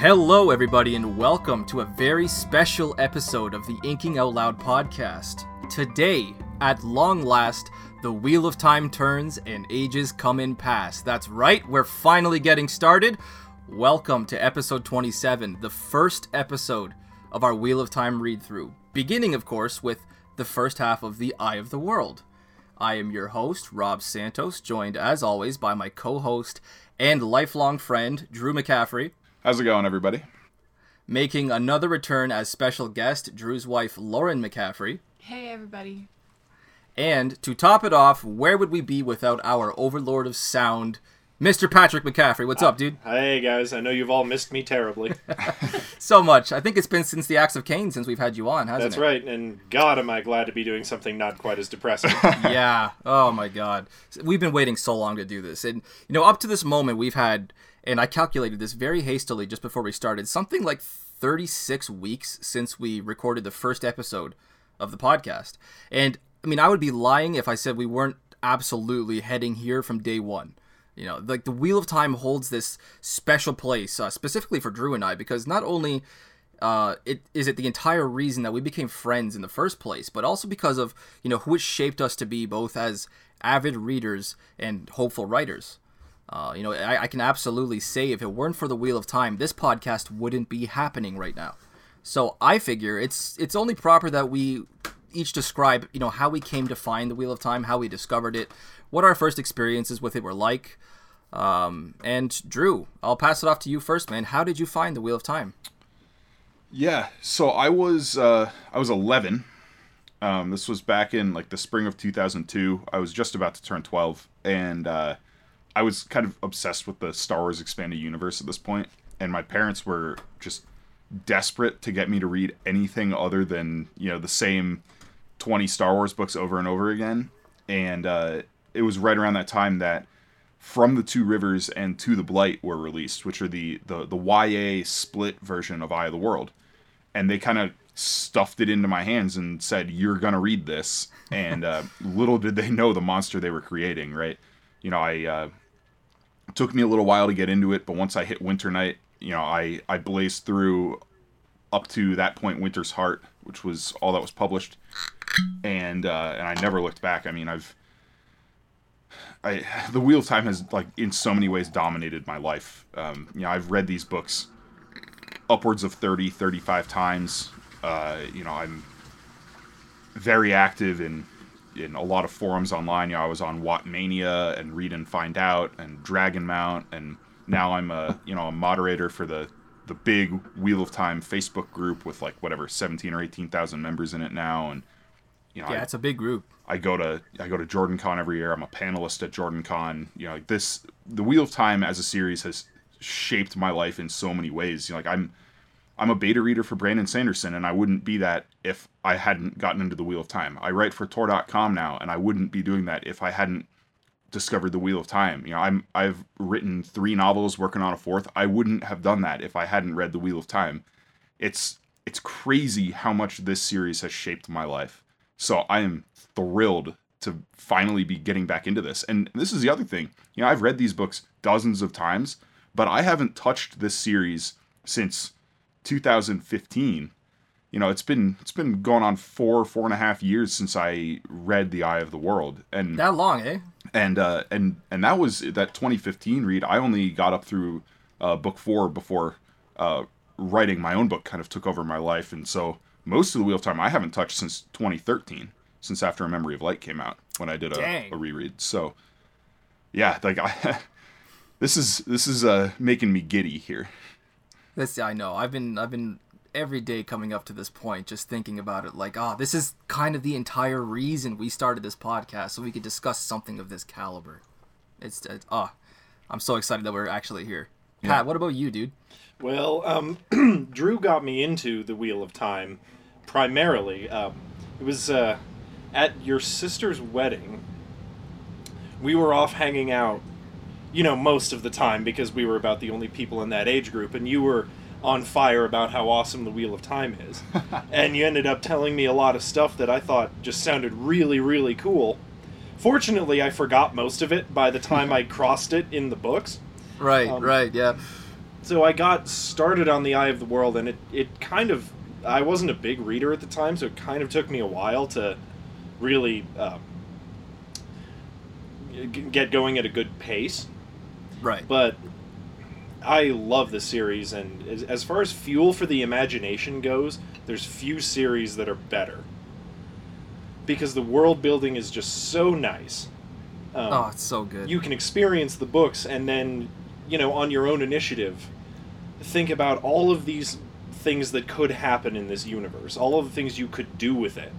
Hello, everybody, and welcome to a very special episode of the Inking Out Loud podcast. Today, at long last, the Wheel of Time turns and ages come in pass. That's right, we're finally getting started. Welcome to episode 27, the first episode of our Wheel of Time read through. Beginning, of course, with the first half of The Eye of the World. I am your host, Rob Santos, joined as always by my co host and lifelong friend, Drew McCaffrey. How's it going, everybody? Making another return as special guest, Drew's wife, Lauren McCaffrey. Hey, everybody. And to top it off, where would we be without our overlord of sound, Mr. Patrick McCaffrey? What's up, dude? Hey guys, I know you've all missed me terribly. So much. I think it's been since the Acts of Caine since we've had you on, hasn't That's it? right, and God, am I glad to be doing something not quite as depressing. yeah. Oh my God. We've been waiting so long to do this, and you know, up to this moment, we've had, and I calculated this very hastily just before we started, something like 36 weeks since we recorded the first episode of the podcast. And I mean, I would be lying if I said we weren't absolutely heading here from day one. You know, like the Wheel of Time holds this special place, uh, specifically for Drew and I, because not only uh, it is it the entire reason that we became friends in the first place, but also because of you know who it shaped us to be both as avid readers and hopeful writers. Uh, you know, I, I can absolutely say if it weren't for the Wheel of Time, this podcast wouldn't be happening right now. So I figure it's it's only proper that we each describe you know how we came to find the Wheel of Time, how we discovered it, what our first experiences with it were like. Um, and Drew, I'll pass it off to you first, man. How did you find the Wheel of Time? Yeah, so I was uh, I was 11. Um, this was back in like the spring of 2002. I was just about to turn 12, and uh, I was kind of obsessed with the Star Wars expanded universe at this. And my parents were just desperate to get me to read anything other than you know the same 20 Star Wars books over and over again. And uh, it was right around that time that From the Two Rivers and To the Blight were released, which are the the the YA split version of Eye of the World. And they kind of stuffed it into my hands and said, "You're gonna read this." And uh, little did they know the monster they were creating, right? You know, I uh, took me a little while to get into it, but once I hit Winter Night, you know, I I blazed through up to that point Winter's Heart, which was all that was published, and uh, and I never looked back. I mean, I've I the Wheel of Time has like in so many ways dominated my life. Um, you know, I've read these books upwards of 30, 35 times. Uh, you know, I'm very active in in a lot of forums online. You know, I was on Wotmania and Read and Find Out and Dragonmount, and now I'm a you know a moderator for the the big Wheel of Time Facebook group with like whatever seventeen or eighteen thousand members in it now, and you know, Yeah, I, it's a big group. I go to I go to JordanCon every year. I'm a panelist at JordanCon. You know, like this the Wheel of Time as a series has shaped my life in so many ways. You know, like I'm I'm a beta reader for Brandon Sanderson, and I wouldn't be that if I hadn't gotten into the Wheel of Time. I write for Tor.com now, and I wouldn't be doing that if I hadn't discovered the Wheel of Time. You know, I'm I've written three novels, working on a fourth. I wouldn't have done that if I hadn't read the Wheel of Time. It's it's crazy how much this series has shaped my life. So I am thrilled to finally be getting back into this. And this is the other thing. You know, I've read these books dozens of times, but I haven't touched this series since 2015. You know, it's been it's been going on four four and a half years since I read The Eye of the World, and That long, eh? and uh, and and that was that 2015 read. I only got up through uh, book four before uh, writing my own book kind of took over my life, and so most of the Wheel of Time I haven't touched since 2013, since After a Memory of Light came out when I did a, a reread. So yeah, like I, this is this is uh, making me giddy here. This I know. I've been I've been every day coming up to this point just thinking about it like, ah, this is kind of the entire reason we started this podcast so we could discuss something of this caliber. It's it's ah, I'm so excited that we're actually here. Pat, what about you, dude? well, um, Drew got me into the Wheel of Time primarily. Um, it was uh, at your sister's wedding. We were off hanging out, you know, most of the time because we were about the only people in that age group, and you were on fire about how awesome the Wheel of Time is. and you ended up telling me a lot of stuff that I thought just sounded really, really cool. Fortunately, I forgot most of it by the time I crossed it in the books. Right, Um, right, yeah. so I got started on the Eye of the World, and it it kind of I wasn't a big reader at the time, so it kind of took me a while to really g- get going at a good pace. Right. But I love the series, and as, as far as fuel for the imagination goes, there's few series that are better because the world building is just so nice. Um, oh, it's so good. you can experience the books and then you know on your own initiative think about all of these things that could happen in this universe all of the things you could do with it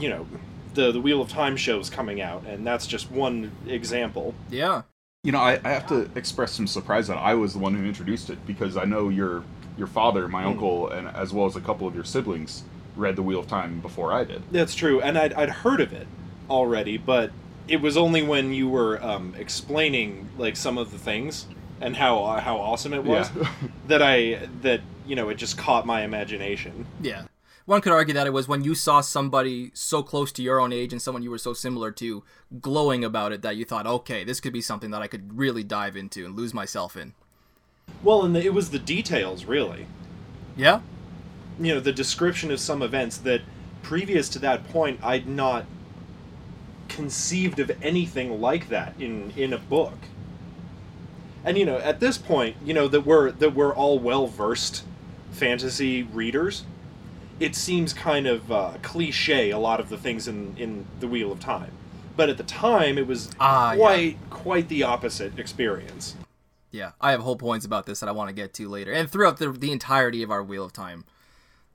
you know the the wheel of time shows coming out and that's just one example yeah. You know, I, I have to express some surprise that I was the one who introduced it because I know your your father, my Hmm. uncle, and as well as a couple of your siblings read the Wheel of Time before I did. that's true and I'd, I'd heard of it already but it was only when you were um, explaining like some of the things and how uh, how awesome it was Yeah. that I that you know it just caught my imagination Yeah. One could argue that it was when you saw somebody so close to your own age and someone you were so similar to glowing about it that you thought, okay, this could be something that I could really dive into and lose myself in. well and the, it was the details really Yeah? you know the description of some events that previous to that point I'd not conceived of anything like that in in a book. And you know, at this point, you know that we're that we're all well versed fantasy readers. It seems kind of uh, cliche a lot of the things in in the Wheel of Time, but at the time it was Ah, yeah. quite quite the opposite experience. Yeah. I have whole points about this that I want to get to later. And throughout the, the entirety of our Wheel of Time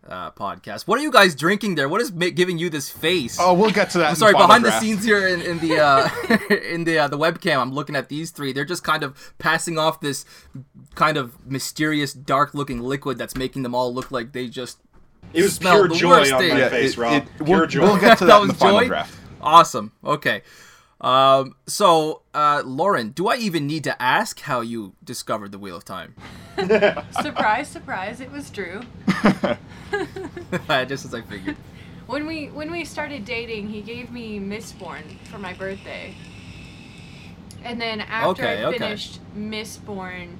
uh, podcast. What are you guys drinking there? What is ma- giving you this face? Oh, we'll get to that. I'm in sorry, the final behind the scenes here in, in the uh, in the uh, the webcam, I'm looking at these three. They're just kind of passing off this kind of mysterious, dark-looking liquid that's making them all look like they just It was pure the joy worst on thing. my Yeah, face, it- Rob. it- pure we'll, joy. we'll get to that, That in the was final joy? draft. awesome. Okay. Um, so, uh, Lauren, do I even need to ask how you discovered the Wheel of Time? surprise, surprise! It was Drew. just as I figured. When we when we started dating, he gave me Mistborn for my birthday. And then after Okay, I okay. finished Mistborn,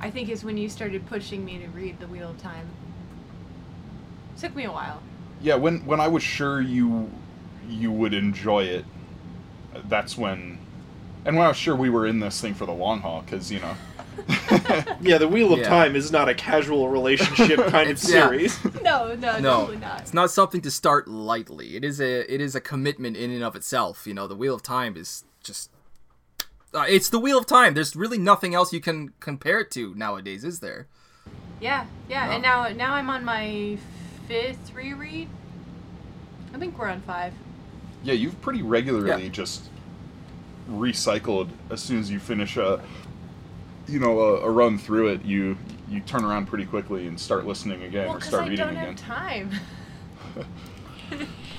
I think is when you started pushing me to read The Wheel of Time. Took me a while. Yeah, when when I was sure you you would enjoy it, that's when, and when I was sure we were in this thing for the long haul, because you know, Yeah, the Wheel of Yeah. Time is not a casual relationship kind of It's- yeah. series. No, no, No, totally not. it's not something to start lightly. It is a it is a commitment in and of itself. You know, the Wheel of Time is just. Uh, it's the Wheel of Time. There's really nothing else you can compare it to nowadays, is there? Yeah, yeah. No. And now now I'm on my fifth reread. I think we're on five. yeah, you've pretty regularly Yeah. just recycled as soon as you finish a, you know, a, a run through it. You you turn around pretty quickly and start listening again Well, or start I reading don't again. have time.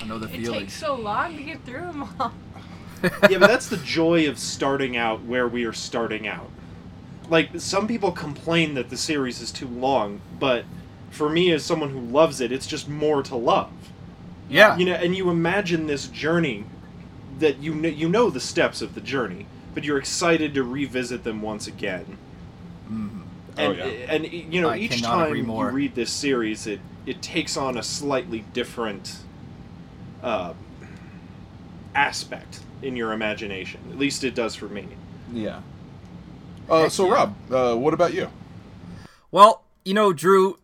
I know the It feeling. takes so long to get through them all. yeah, but that's the joy of starting out where we are starting out. Like some people complain that the series is too long, but for me as someone who loves it, it's just more to love. Yeah. You know, and you imagine this journey that you know, you know the steps of the journey, but you're excited to revisit them once again. Mhm. And Oh, yeah. and you know I each time you read this series, it it takes on a slightly different uh, aspect in your imagination. At least it does for me. Yeah. Uh, so yeah. Rob, uh, what about you? Well, you know, Drew.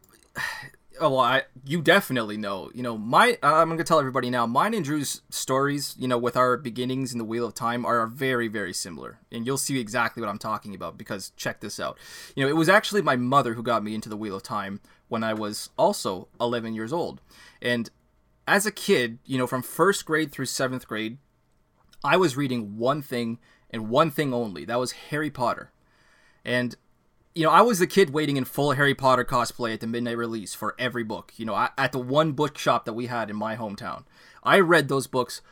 Oh, well, I, you definitely know. You know, my I'm gonna tell everybody now. Mine and Drew's stories, you know, with our beginnings in the Wheel of Time, are very, very similar, and you'll see exactly what I'm talking about. Because check this out. You know, it was actually my mother who got me into the Wheel of Time when I was also 11 years old, and as a kid, you know, from first grade through seventh grade, I was reading one thing and one thing only. That was Harry Potter, and you know, I was the kid waiting in full Harry Potter cosplay at the midnight release for every book. You know, at the one bookshop that we had in my hometown. I read those books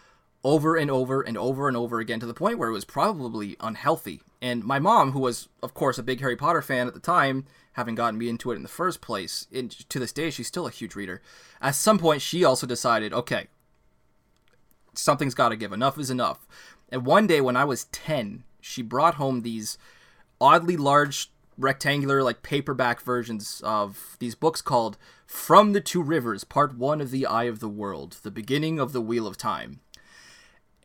over and over and over and over again to the point where it was probably unhealthy. And my mom, who was, of course, a big Harry Potter fan at the time, having gotten me into it in the first place, and to this day, she's still a huge reader. At some point, she also decided, okay, something's got to give. Enough is enough. And one day when I was 10, she brought home these oddly large rectangular like paperback versions of these books called From the Two Rivers, Part 1 of The Eye of the World, The Beginning of the Wheel of Time.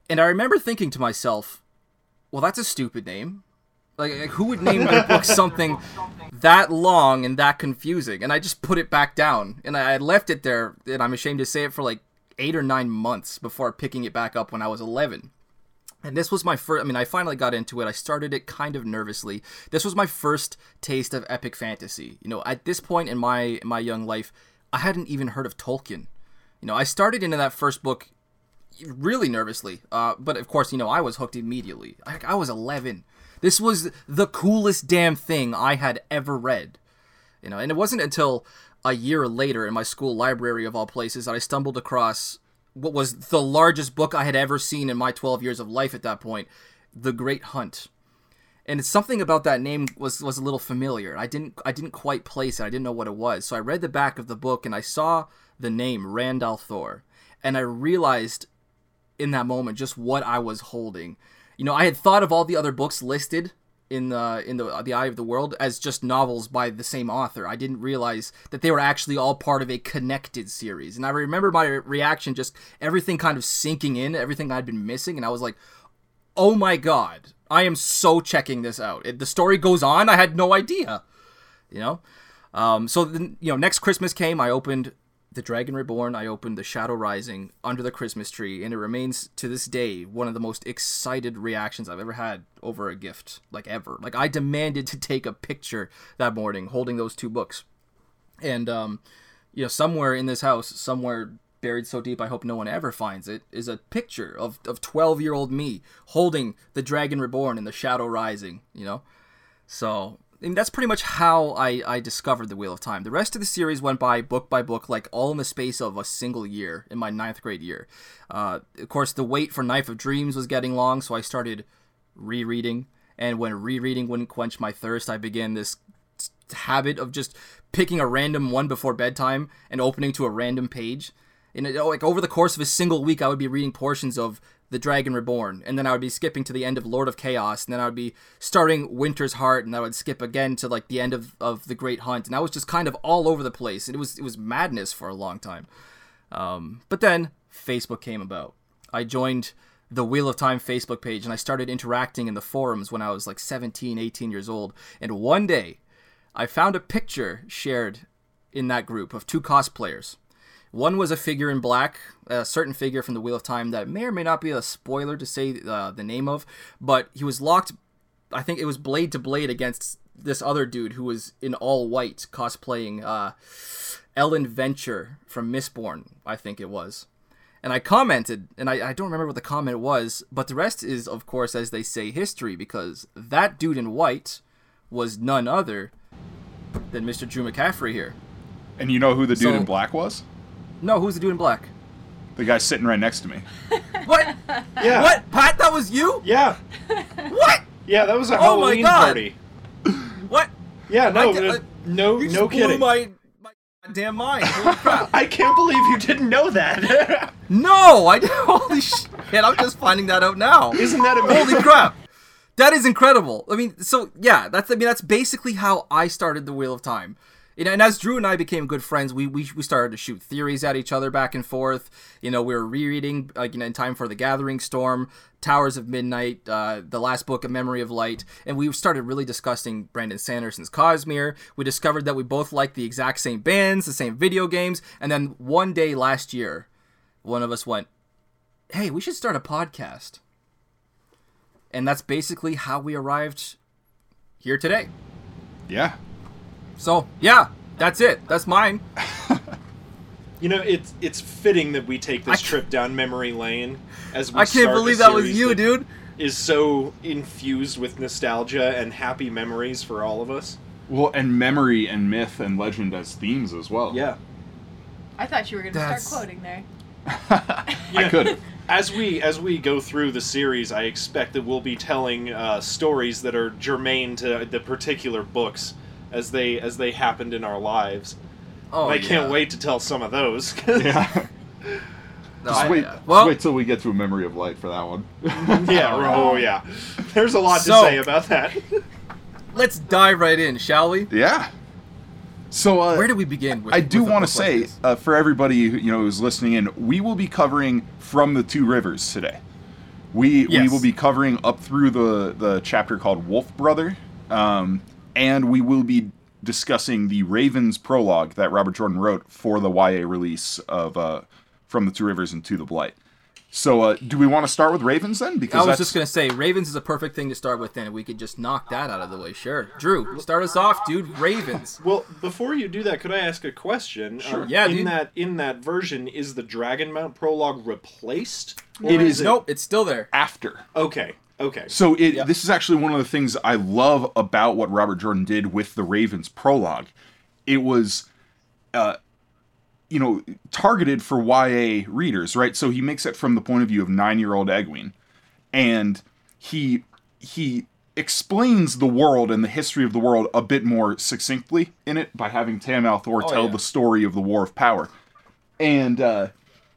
And I remember thinking to myself, well, that's a stupid name. Like, like, who would name their book something that long and that confusing? And I just put it back down, and I left it there. And I'm ashamed to say it for like eight or nine months before picking it back up when I was 11. And this was my first. I mean, I finally got into it. I started it kind of nervously. This was my first taste of epic fantasy. You know, at this point in my in my young life, I hadn't even heard of Tolkien. You know, I started into that first book really nervously. Uh, but of course, you know, I was hooked immediately. I, I was 11. This was the coolest damn thing I had ever read. You know, and it wasn't until a year later in my school library of all places that I stumbled across what was the largest book I had ever seen in my 12 years of life at that point, The Great Hunt. And something about that name was was a little familiar. I didn't I didn't quite place it. I didn't know what it was. So I read the back of the book and I saw the name Rand al'Thor, and I realized in that moment just what I was holding. You know, I had thought of all the other books listed in the in the the Eye of the World as just novels by the same author. I didn't realize that they were actually all part of a connected series. And I remember my reaction just everything kind of sinking in, everything I'd been missing, and I was like, "Oh my god, I am so checking this out." It, the story goes on. I had no idea. You know, um, so then you know, next Christmas came. I opened the Dragon Reborn, I opened The Shadow Rising under the Christmas tree, and it remains to this day one of the most excited reactions I've ever had over a gift, like ever. Like I demanded to take a picture that morning holding those two books. And um, you know, somewhere in this house, somewhere buried so deep I hope no one ever finds it, is a picture of of 12-year-old me holding The Dragon Reborn and The Shadow Rising, you know? So, and that's pretty much how I, I discovered the Wheel of Time. The rest of the series went by book by book, like all in the space of a single year in my ninth grade year. Uh, of course, the wait for Knife of Dreams was getting long, so I started rereading. And when rereading wouldn't quench my thirst, I began this habit of just picking a random one before bedtime and opening to a random page. And it, like over the course of a single week, I would be reading portions of the Dragon Reborn, and then I would be skipping to the end of Lord of Chaos, and then I would be starting Winter's Heart, and I would skip again to like the end of, of the Great Hunt, and I was just kind of all over the place. And it was it was madness for a long time. Um, but then Facebook came about. I joined the Wheel of Time Facebook page, and I started interacting in the forums when I was like 17, 18 years old. And one day, I found a picture shared in that group of two cosplayers. One was a figure in black, a certain figure from the Wheel of Time that may or may not be a spoiler to say uh, the name of, but he was locked. I think it was blade to blade against this other dude who was in all white, cosplaying uh, Elend Venture from Mistborn. I think it was. And I commented, and I, I don't remember what the comment was, but the rest is, of course, as they say, history, because that dude in white was none other than Mr. Drew McCaffrey here. And you know who the dude So- in black was? No, who's the dude in black? The guy sitting right next to me. What? Yeah. What? Pat, that was you? Yeah. What? Yeah, that was a Oh my Halloween God. party. What? Yeah, no, I di- uh, no, You just no blew kidding. my, my goddamn mind. Holy crap. I can't believe you didn't know that. no, I holy shit. I'm just finding that out now. Isn't that amazing? Holy crap. That is incredible. I mean, so yeah, that's I mean that's basically how I started the Wheel of Time. You know, and as Drew and I became good friends, we, we we started to shoot theories at each other back and forth. You know, we were rereading like you know, in time for the Gathering Storm, Towers of Midnight, uh, the last book, A Memory of Light, and we started really discussing Brandon Sanderson's Cosmere. We discovered that we both liked the exact same bands, the same video games, and then one day last year, one of us went, "Hey, we should start a podcast." And that's basically how we arrived here today. Yeah. So, yeah, that's it. That's mine. You know, it's it's fitting that we take this trip down memory lane as we I can't start believe that was you, that dude. Is so infused with nostalgia and happy memories for all of us. Well, and memory and myth and legend as themes as well. Yeah. I thought you were going to start quoting there. I could. As we as we go through the series, I expect that we'll be telling uh, stories that are germane to the particular books as they as they happened in our lives. Oh, I can't wait to tell some of those. Yeah. No, Just I- wait, yeah. just Well, wait till we get to a memory of light for that one. yeah. Oh yeah. There's a lot So- to say about that. let's dive right in, shall we? Yeah. So uh, Where do we begin? With, I do want to say uh, for everybody who, you know who's listening in, we will be covering from the two rivers today. We we will be covering up through the the chapter called Wolf Brother, um, and we will be discussing the Ravens prologue that Robert Jordan wrote for the YA release of uh, From the Two Rivers and To the Blight. So, uh, do we want to start with Ravens then? Because I was that's, just gonna say Ravens is a perfect thing to start with. Then we could just knock that out of the way, sure. Drew, start us off, dude. Ravens. Well, before you do that, could I ask a question? Sure. Yeah, in dude. that in that version, is the Dragonmount prologue replaced? Or It is- Nope, it's still there. after. Okay. Okay. So it this is actually one of the things I love about what Robert Jordan did with the Ravens prologue. It was uh you know targeted for YA readers, right? So he makes it from the point of view of 9-year-old Egwene and he he explains the world and the history of the world a bit more succinctly in it by having Tam al'Thor Oh, tell yeah. the story of the War of Power. And uh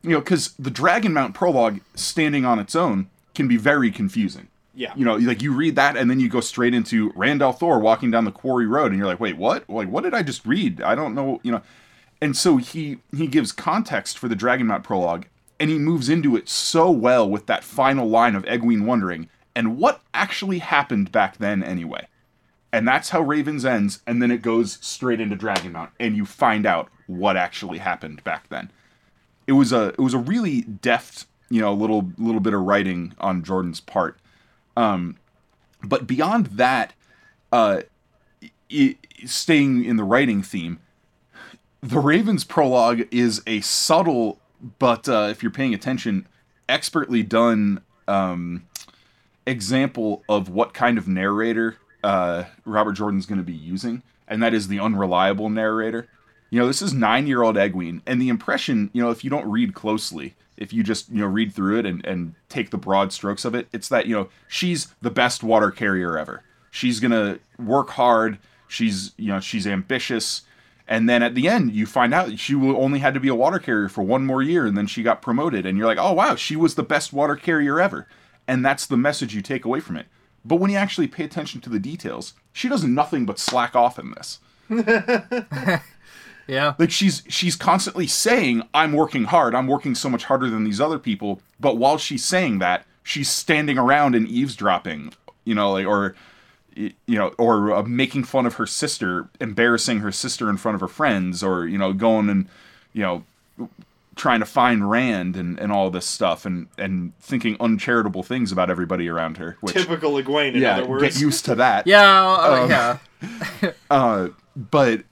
you know, because the Dragonmount prologue, standing on its own, can be very confusing. Yeah. You know, like you read that and then you go straight into Rand al'Thor walking down the quarry road, and you're like, wait, what? Like, what did I just read? I don't know. You know, and so he he gives context for the Dragonmount prologue, and he moves into it so well with that final line of Egwene wondering, and what actually happened back then anyway. And that's how Ravens ends, and then it goes straight into Dragonmount and you find out what actually happened back then it was a it was a really deft you know little little bit of writing on Jordan's part. Um, but beyond that, uh, i staying in the writing theme, the Ravens prologue is a subtle but uh, if you're paying attention, expertly done um, example of what kind of narrator uh, Robert Jordan's going to be using, and that is the unreliable narrator. You know, this is nine year old Egwene, and the impression, you know, if you don't read closely, if you just, you know, read through it and, and take the broad strokes of it, it's that, you know, she's the best water carrier ever. She's to work hard. She's, you know, she's ambitious. And then at the end, you find out she only had to be a water carrier for one more year, and then she got promoted. And you're like, oh, wow, she was the best water carrier ever. And that's the message you take away from it. But when you actually pay attention to the details, she does nothing but slack off in this. Yeah. Like she's she's constantly saying, "I'm working hard. I'm working so much harder than these other people." But while she's saying that, she's standing around and eavesdropping, you know, like or you know, or uh, making fun of her sister, embarrassing her sister in front of her friends, or you know, going and you know, trying to find Rand and, and all this stuff, and and thinking uncharitable things about everybody around her. Which Typical Egwene, in yeah, other words. get used to that Yeah. uh, Um, yeah. uh, but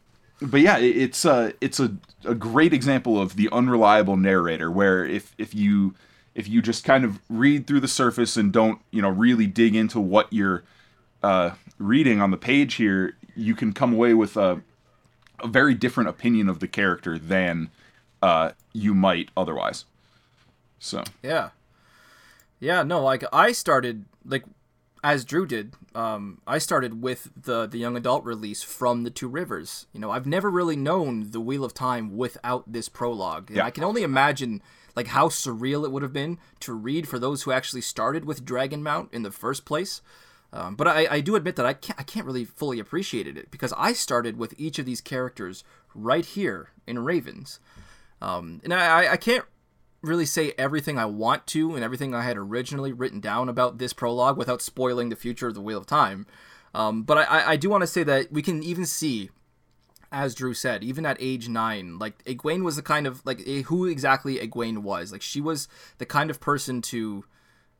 but yeah, it's a it's a, a great example of the unreliable narrator where if if you if you just kind of read through the surface and don't you know really dig into what you're uh, reading on the page here, you can come away with a a very different opinion of the character than uh, you might otherwise. So Yeah. Yeah, no, like I started like as Drew did, um, I started with the the young adult release from the Two Rivers. You know, I've never really known the Wheel of Time without this prologue. And Yeah. I can only imagine like how surreal it would have been to read for those who actually started with Dragonmount in the first place. Um, but I, I do admit that I can't I can't really fully appreciate it because I started with each of these characters right here in Ravens. Um, and I, I- I can't really say everything I want to and everything I had originally written down about this prologue without spoiling the future of the Wheel of Time. Um, but I, I- do want to say that we can even see, as Drew said, even at age nine, like Egwene was the kind of like eh, who exactly Egwene was. Like she was the kind of person to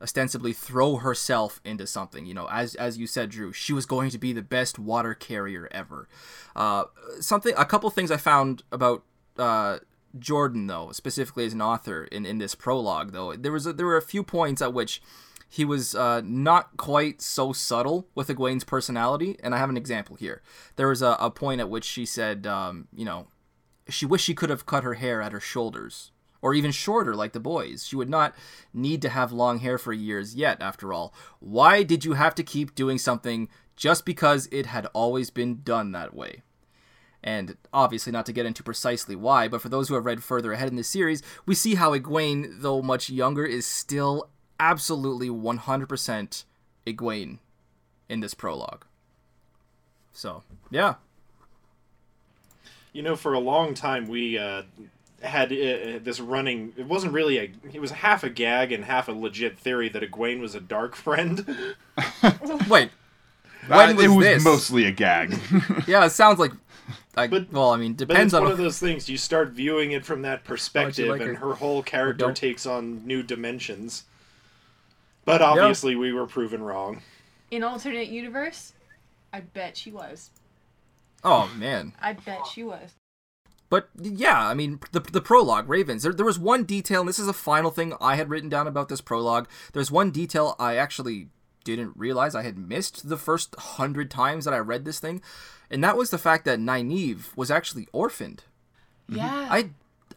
ostensibly throw herself into something. You know, as as you said, Drew, she was going to be the best water carrier ever. Uh, something, a couple things I found about uh, Jordan though, specifically as an author in, in this prologue though, there was a, there were a few points at which he was uh, not quite so subtle with Egwene's personality, and I have an example here. There was a, a point at which she said, um, you know, she wished she could have cut her hair at her shoulders or even shorter like the boys. She would not need to have long hair for years yet after all. Why did you have to keep doing something just because it had always been done that way and obviously not to get into precisely why, but for those who have read further ahead in the series, we see how Egwene, though much younger, is still absolutely 100% Egwene in this prologue. So yeah, You know, for a long time we uh, had uh, this running. It wasn't really a. It was half a gag and half a legit theory that Egwene was a dark friend. wait. Uh, When it was was this? mostly a gag. Yeah, it sounds like. I, But- well, I mean, But depends it's on. one of those things. You start viewing it from that perspective, like and her? her whole character takes on new dimensions. But obviously, we were proven wrong. In alternate universe, I bet she was. oh man. I bet she was. But yeah, I mean, the, the prologue, Ravens. There, there was one detail, and this is a final thing I had written down about this prologue. There's one detail I actually didn't realize I had missed the first hundred times that I read this thing, and that was the fact that Nynaeve was actually orphaned. Yeah. I,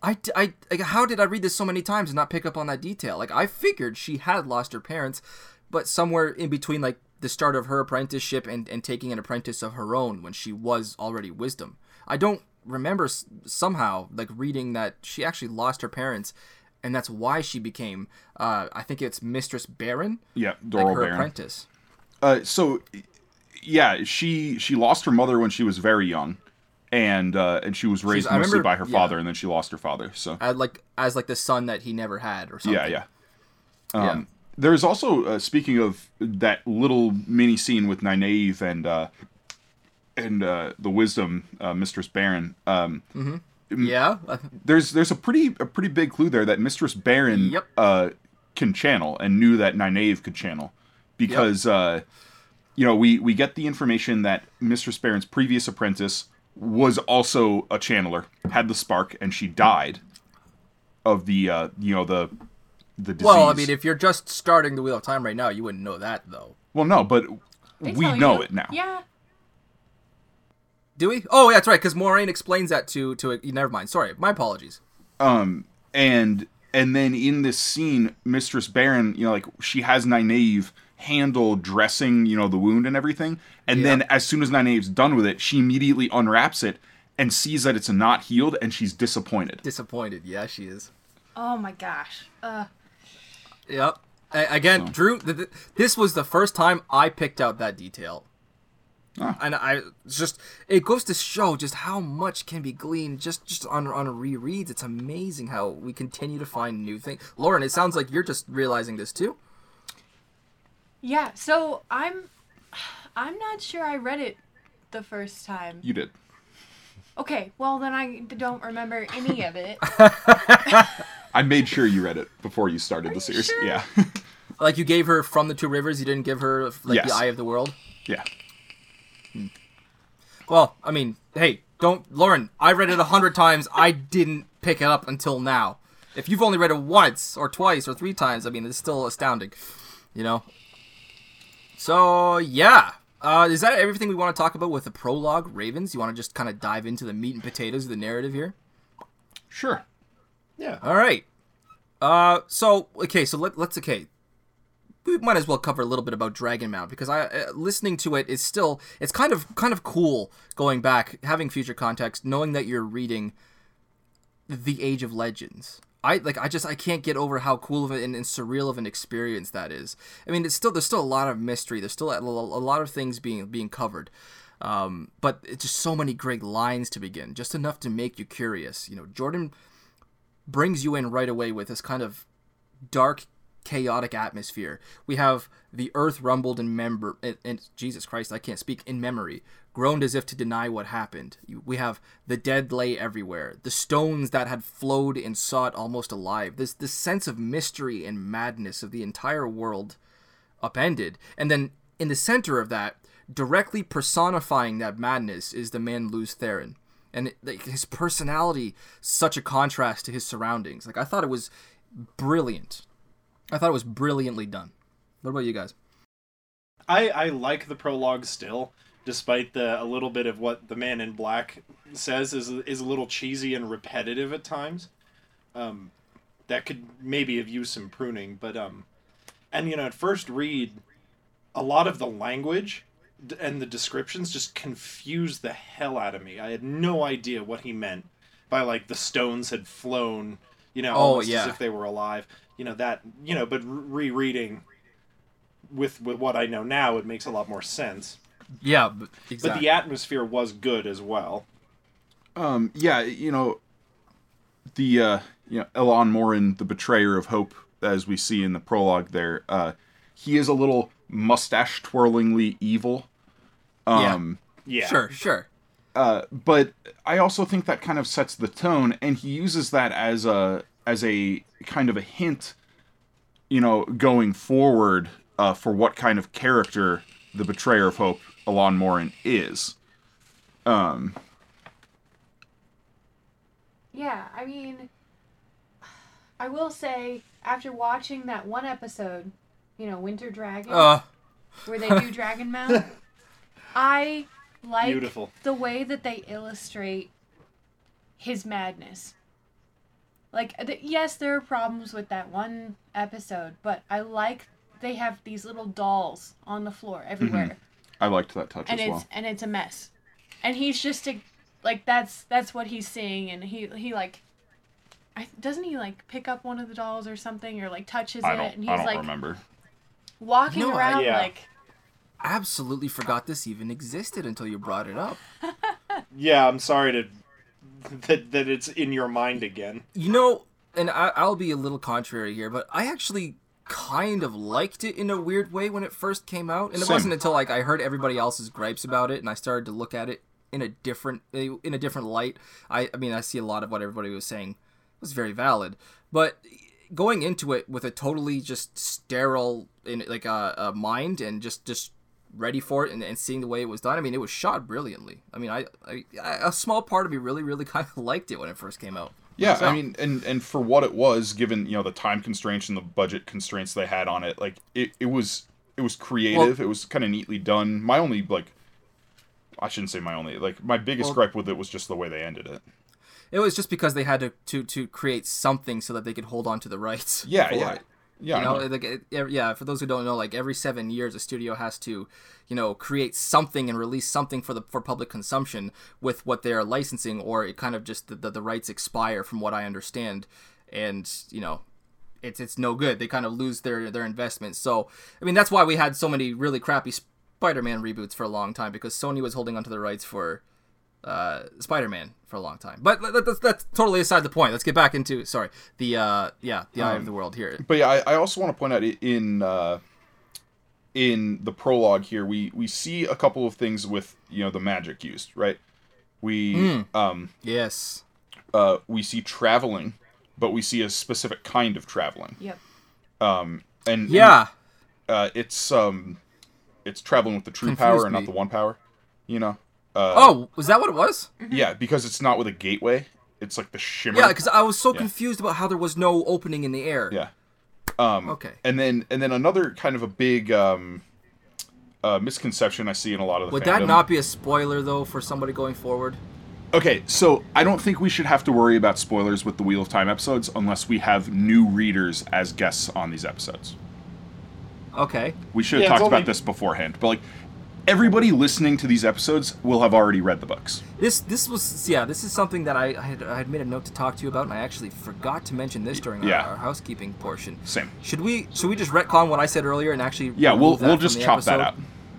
I, I, like, how did I read this so many times and not pick up on that detail? Like, I figured she had lost her parents, but somewhere in between, like, the start of her apprenticeship and, and taking an apprentice of her own when she was already wisdom. I don't remember s- somehow, like, reading that she actually lost her parents, and that's why she became, uh, I think it's Mistress Barran, yeah, like Doral her Barran. apprentice. Uh, so, yeah, she she lost her mother when she was very young, and uh, and she was raised I mostly remember- by her yeah. father, and then she lost her father. So As, like, as, like, the son that he never had or something. yeah, yeah. Yeah. Um, There's also uh, speaking of that little mini scene with Nynaeve and uh, and uh, the wisdom uh, Mistress Barran. Um, mm-hmm. Yeah? there's there's a pretty a pretty big clue there that Mistress Barran Yep. uh, can channel and knew that Nynaeve could channel because uh, you know we we get the information that Mistress Barran's previous apprentice was also a channeler, had the spark, and she died of the uh, you know the the disease. well, I mean, if you're just starting the Wheel of Time right now, you wouldn't know that, though. well, no, but They we know you. it now. Yeah. Do we? Oh, yeah, that's right. Because Moiraine explains that to to. Never mind. Sorry, my apologies. um and and then in this scene mistress Barran you know like she has Nynaeve handle dressing you know the wound and everything and Yeah. then as soon as Nynaeve's done with it she immediately unwraps it and sees that it's not healed and she's disappointed Disappointed. Yeah, she is. Oh my gosh. Uh, Yep. A- again, Drew. Th- th- this was the first time I picked out that detail. Ah. And I just it goes to show just how much can be gleaned just just on on rereads. It's amazing how we continue to find new things. Lauren, it sounds like you're just realizing this too. Yeah. So I'm, I'm not sure I read it the first time. you did Okay. Well, then I don't remember any of it. i made sure you read it before you started the series sure? yeah Like you gave her from the two rivers, you didn't give her like Yes. the eye of the world. yeah hmm. Well, I mean, hey, don't, Lauren. I read it a hundred times. I didn't pick it up until now. If you've only read it once or twice or three times, I mean, it's still astounding, you know. So yeah, uh, is that everything we want to talk about with the prologue, Ravens? You want to just kind of dive into the meat and potatoes of the narrative here? sure Yeah. All right. Uh, so okay, so let, let's okay. We might as well cover a little bit about Dragonmount because I uh, listening to it is still it's kind of kind of cool going back, having future context, knowing that you're reading the Age of Legends. I like I just I can't get over how cool of it and, and surreal of an experience that is. I mean, it's still there's still a lot of mystery. There's still a, a lot of things being being covered. Um, but it's just so many great lines to begin, just enough to make you curious. You know, Jordan brings you in right away with this kind of dark, chaotic atmosphere. We have the earth rumbled in member, and, and Jesus Christ, I can't speak in memory, groaned as if to deny what happened. We have the dead lay everywhere, the stones that had flowed and sought almost alive. This this sense of mystery and madness of the entire world upended, and then in the center of that, directly personifying that madness, is the man Lews Therin. And his personality such a contrast to his surroundings. Like i thought it was brilliant. I thought it was brilliantly done. What about you guys? I, I like the prologue still, despite the a little bit of what the man in black says is is a little cheesy and repetitive at times. Um, that could maybe have used some pruning, but um, and you know at first read, a lot of the language and the descriptions just confused the hell out of me. I had no idea what he meant by like the stones had flown, you know, Oh, almost yeah. as if they were alive. You know that you know, but rereading with with what I know now, it makes a lot more sense. Yeah, but but the atmosphere was good as well. Um, yeah, you know, the uh, you know Elan Morin, the betrayer of hope, as we see in the prologue there, uh, he is a little mustache twirlingly evil. Yeah. Um, Yeah, Sure, sure. uh, but I also think that kind of sets the tone, and he uses that as a as a kind of a hint, you know, going forward uh, for what kind of character the betrayer of hope, Elan Morin, is. Um, Yeah, I mean, I will say after watching that one episode, you know, Winter Dragon, Uh, where they do Dragonmount, I like Beautiful. the way that they illustrate his madness. Like, th- yes, there are problems with that one episode, but I like they have these little dolls on the floor everywhere, I liked that touch and as it's well. and it's a mess, and he's just a, like that's that's what he's seeing, and he he like. I, doesn't he like pick up one of the dolls or something or like touches it and he's I don't like remember. walking No, I- around Yeah. like absolutely forgot this even existed until you brought it up. Yeah, I'm sorry to that that it's in your mind again. You know, and I, I'll be a little contrary here, but I actually kind of liked it in a weird way when it first came out, and it Same. wasn't until like I heard everybody else's gripes about it, and I started to look at it in a different in a different light. I, I mean, I see a lot of what everybody was saying was very valid, but going into it with a totally just sterile in like a, a mind and just just ready for it and, and seeing the way it was done. I mean, it was shot brilliantly. I mean, I, I a small part of me really really kind of liked it when it first came out. Yeah, I mean, and and for what it was, given you know the time constraints and the budget constraints they had on it, like it, it was it was creative. it was kind of neatly done. My only like, I shouldn't say my only like my biggest Well- gripe with it was just the way they ended it. It was just because they had to, to, to create something so that they could hold on to the rights. Yeah, yeah, it. Yeah. You know, know. like it, yeah. For those who don't know, like every seven years, a studio has to, you know, create something and release something for the for public consumption with what they are licensing, or it kind of just the, the, the rights expire, from what I understand, and you know, it's it's no good. They kind of lose their their investment. So I mean, that's why we had so many really crappy Spider-Man reboots for a long time because Sony was holding onto the rights for uh, Spider-Man for a long time. But let- let- that's, that's totally aside the point. Let's get back into sorry the uh, yeah the eye of Um, the world here. But yeah, I, I also want to point out in uh, in the prologue here, we we see a couple of things with you know the magic used, right? We Hmm. um Yes. uh we see traveling, but we see a specific kind of traveling. yep Um and Yeah. uh, it's um, it's traveling with the true Confused power and me. not the one power. You know. Uh, Oh, was that what it was? Yeah, because it's not with a gateway. It's like the shimmer. Yeah, because I was so Yeah. confused about how there was no opening in the air. Yeah. Um, Okay. And then and then another kind of a big um, uh, misconception I see in a lot of the. Would fandom. that not be a spoiler though for somebody going forward? Okay, so I don't think we should have to worry about spoilers with the Wheel of Time episodes unless we have new readers as guests on these episodes. Okay. We should have Yeah, talked only- about this beforehand, but like everybody listening to these episodes will have already read the books. This this was yeah this is something that I, I had I had made a note to talk to you about and I actually forgot to mention this during our, Yeah. our housekeeping portion. Same. Should we should we just retcon what I said earlier and actually Yeah, we'll we'll just chop that up.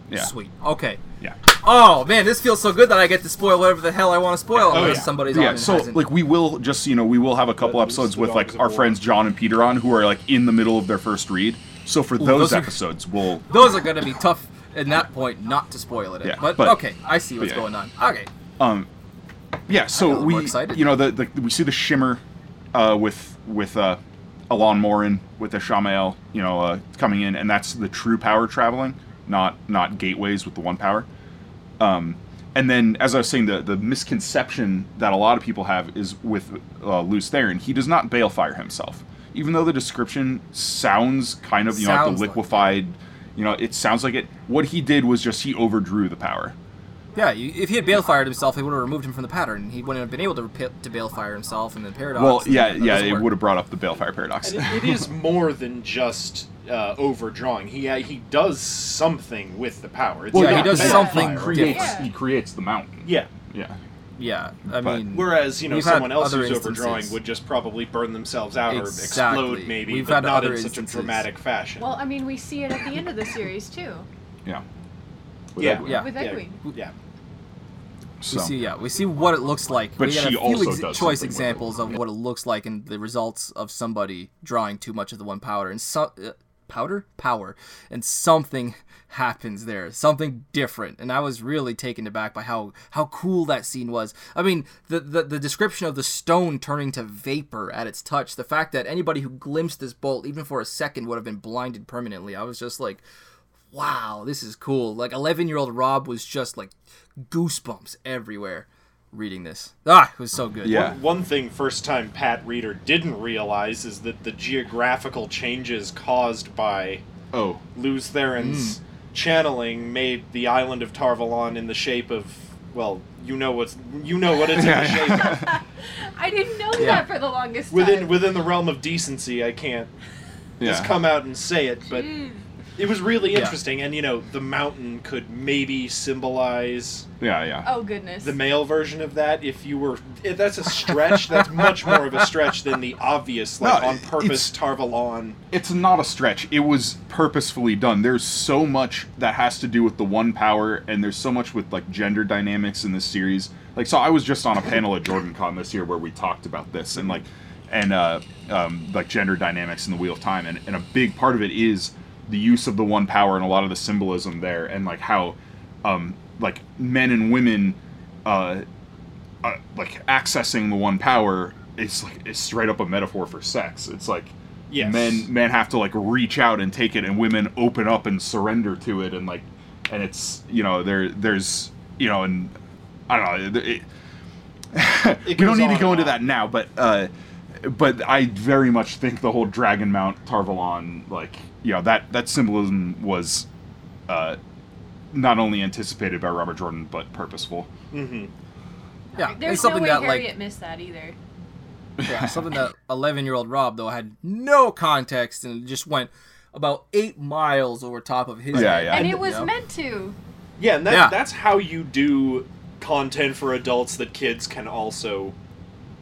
Yeah. Sweet. Okay. Yeah. Oh man, this feels so good that I get to spoil whatever the hell I want to spoil oh, unless yeah. somebody's on Yeah, so hasn't. like we will just you know we will have a couple episodes with like our friends John and Peter on who are like in the middle of their first read. So for those, those are- episodes, we'll those are going to be tough at that point not to spoil it. Yeah, but, but- okay, I see what's yeah. going on. Okay. um yeah. So we you know the, the we see the shimmer uh, with with uh, Elan Morin with the Shamael you know uh, coming in, and that's the true power traveling, not not gateways with the one power. Um, and then, as I was saying, the, the misconception that a lot of people have is with uh, Lews Therin, he does not balefire himself. Even though the description sounds kind of, you know, like Sounds the like liquefied, you know, it sounds like it. What he did was just he overdrew the power. Yeah, if he had balefired himself, he would have removed him from the pattern. He wouldn't have been able to repa- to balefire himself and then paradox. Well, yeah, yeah, it work. would have brought up the balefire paradox. And it, it is more than just uh, overdrawing. He uh, he does something with the power. It's Well, Yeah, he does something fire. creates Yeah. he creates the mountain. Yeah. Yeah. Yeah, I But- mean, Whereas you know someone else other who's overdrawing would just probably burn themselves out Exactly. or explode maybe, We've but had not other in such a dramatic fashion. well i mean we see it at the end of the series too Yeah. with Yeah. Egwene. Yeah. With Egwene. Yeah. So, We see, yeah, we see what it looks like. But we got she a few also ex- does choice examples it. of what it looks like and the results of somebody drawing too much of the one powder and so, uh, powder power, and something happens there, something different. And I was really taken aback by how how cool that scene was. I mean, the the, the description of the stone turning to vapor at its touch, the fact that anybody who glimpsed this bolt even for a second would have been blinded permanently. I was just like wow, this is cool. Like 11 year old Rob was just like goosebumps everywhere reading this. Ah, it was so good. Yeah. One thing first time Pat Reader didn't realize is that the geographical changes caused by Oh, Lews Therin's channeling made the island of Tar Valon in the shape of well, you know what's you know what it's in the shape of. I didn't know Yeah. that for the longest Within time. within the realm of decency, I can't just come out and say it, but Jeez. It was really Yeah. interesting and you know, the mountain could maybe symbolize Yeah, yeah. Oh goodness. the male version of that if you were if that's a stretch that's much more of a stretch than the obvious like No, on purpose it's- Tar Valon It's not a stretch. It was purposefully done. There's so much that has to do with the one power, and there's so much with like gender dynamics in this series. Like, so I was just on a panel at JordanCon this year where we talked about this and like, and uh, um, like gender dynamics in the Wheel of Time, and, and a big part of it is the use of the one power and a lot of the symbolism there, and like how, um, like men and women, uh, uh, like accessing the one power is like is straight up a metaphor for sex. It's like Yes. men men have to like reach out and take it, and women open up and surrender to it, and like, and it's you know there there's you know and I don't know. It, we don't need to go into on. that now, but uh, but I very much think the whole Dragonmount Tarvalon, like you know that that symbolism was uh, not only anticipated by Robert Jordan but purposeful. mm-hmm. Yeah, There's it's something no way that Harriet like missed that either. yeah, something that 11 year old Rob though had no context and just went about eight miles over top of his. Yeah, head. yeah. And I- it was Yeah. meant to. yeah and that, Yeah. that's how you do content for adults that kids can also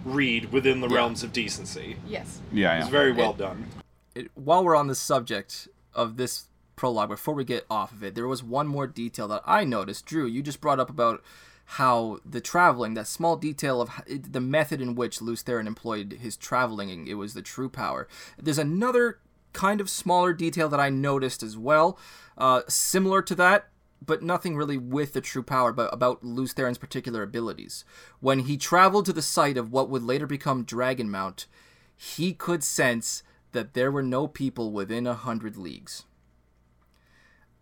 read within the Yeah. realms of decency Yes. Yeah, it's very well done it, while we're on the subject of this prologue, before we get off of it, there was one more detail that I noticed. Drew, you just brought up about how the traveling, that small detail of the method in which Lews Therin employed his traveling, it was the true power. There's another kind of smaller detail that I noticed as well, uh, similar to that, but nothing really with the true power, but about Lews Therin's particular abilities. When he traveled to the site of what would later become Dragonmount, he could sense that there were no people within a hundred leagues.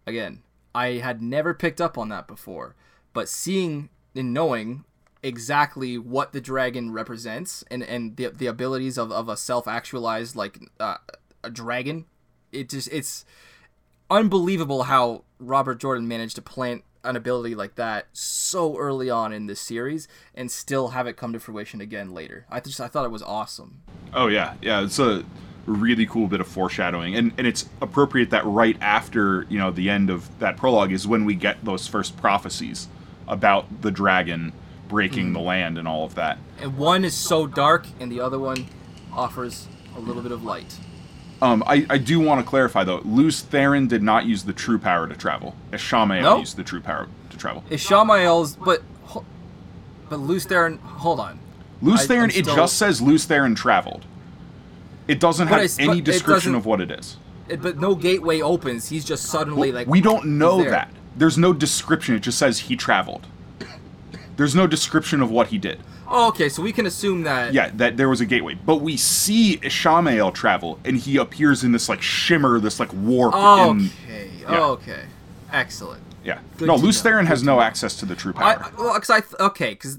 Again, I had never picked up on that before, but seeing and knowing exactly what the dragon represents and, and the, the abilities of, of a self-actualized like uh, a dragon it just it's unbelievable how robert jordan managed to plant an ability like that so early on in this series and still have it come to fruition again later i just i thought it was awesome Oh yeah, yeah. It's a really cool bit of foreshadowing, and and it's appropriate that right after you know the end of that prologue is when we get those first prophecies about the dragon breaking the land and all of that. and one is so dark and the other one offers a little bit of light Um, I, I do want to clarify though, Lews Therin did not use the true power to travel. Ishamael No? used the true power to travel. Ishamael's but but Lews Therin hold on Lews Therin, I'm it just says Lews Therin traveled. It doesn't But have any description of what it is. It- but no gateway opens he's just suddenly like we don't know there. that. There's no description. It just says he traveled. There's no description of what he did. oh, okay so we can assume that Yeah, that there was a gateway. But we see Ishamael travel, and he appears in this like shimmer, this like warp. in, okay yeah. okay excellent yeah. Good no, know, Therin has no access to the true power. I- well, cause I th- okay, because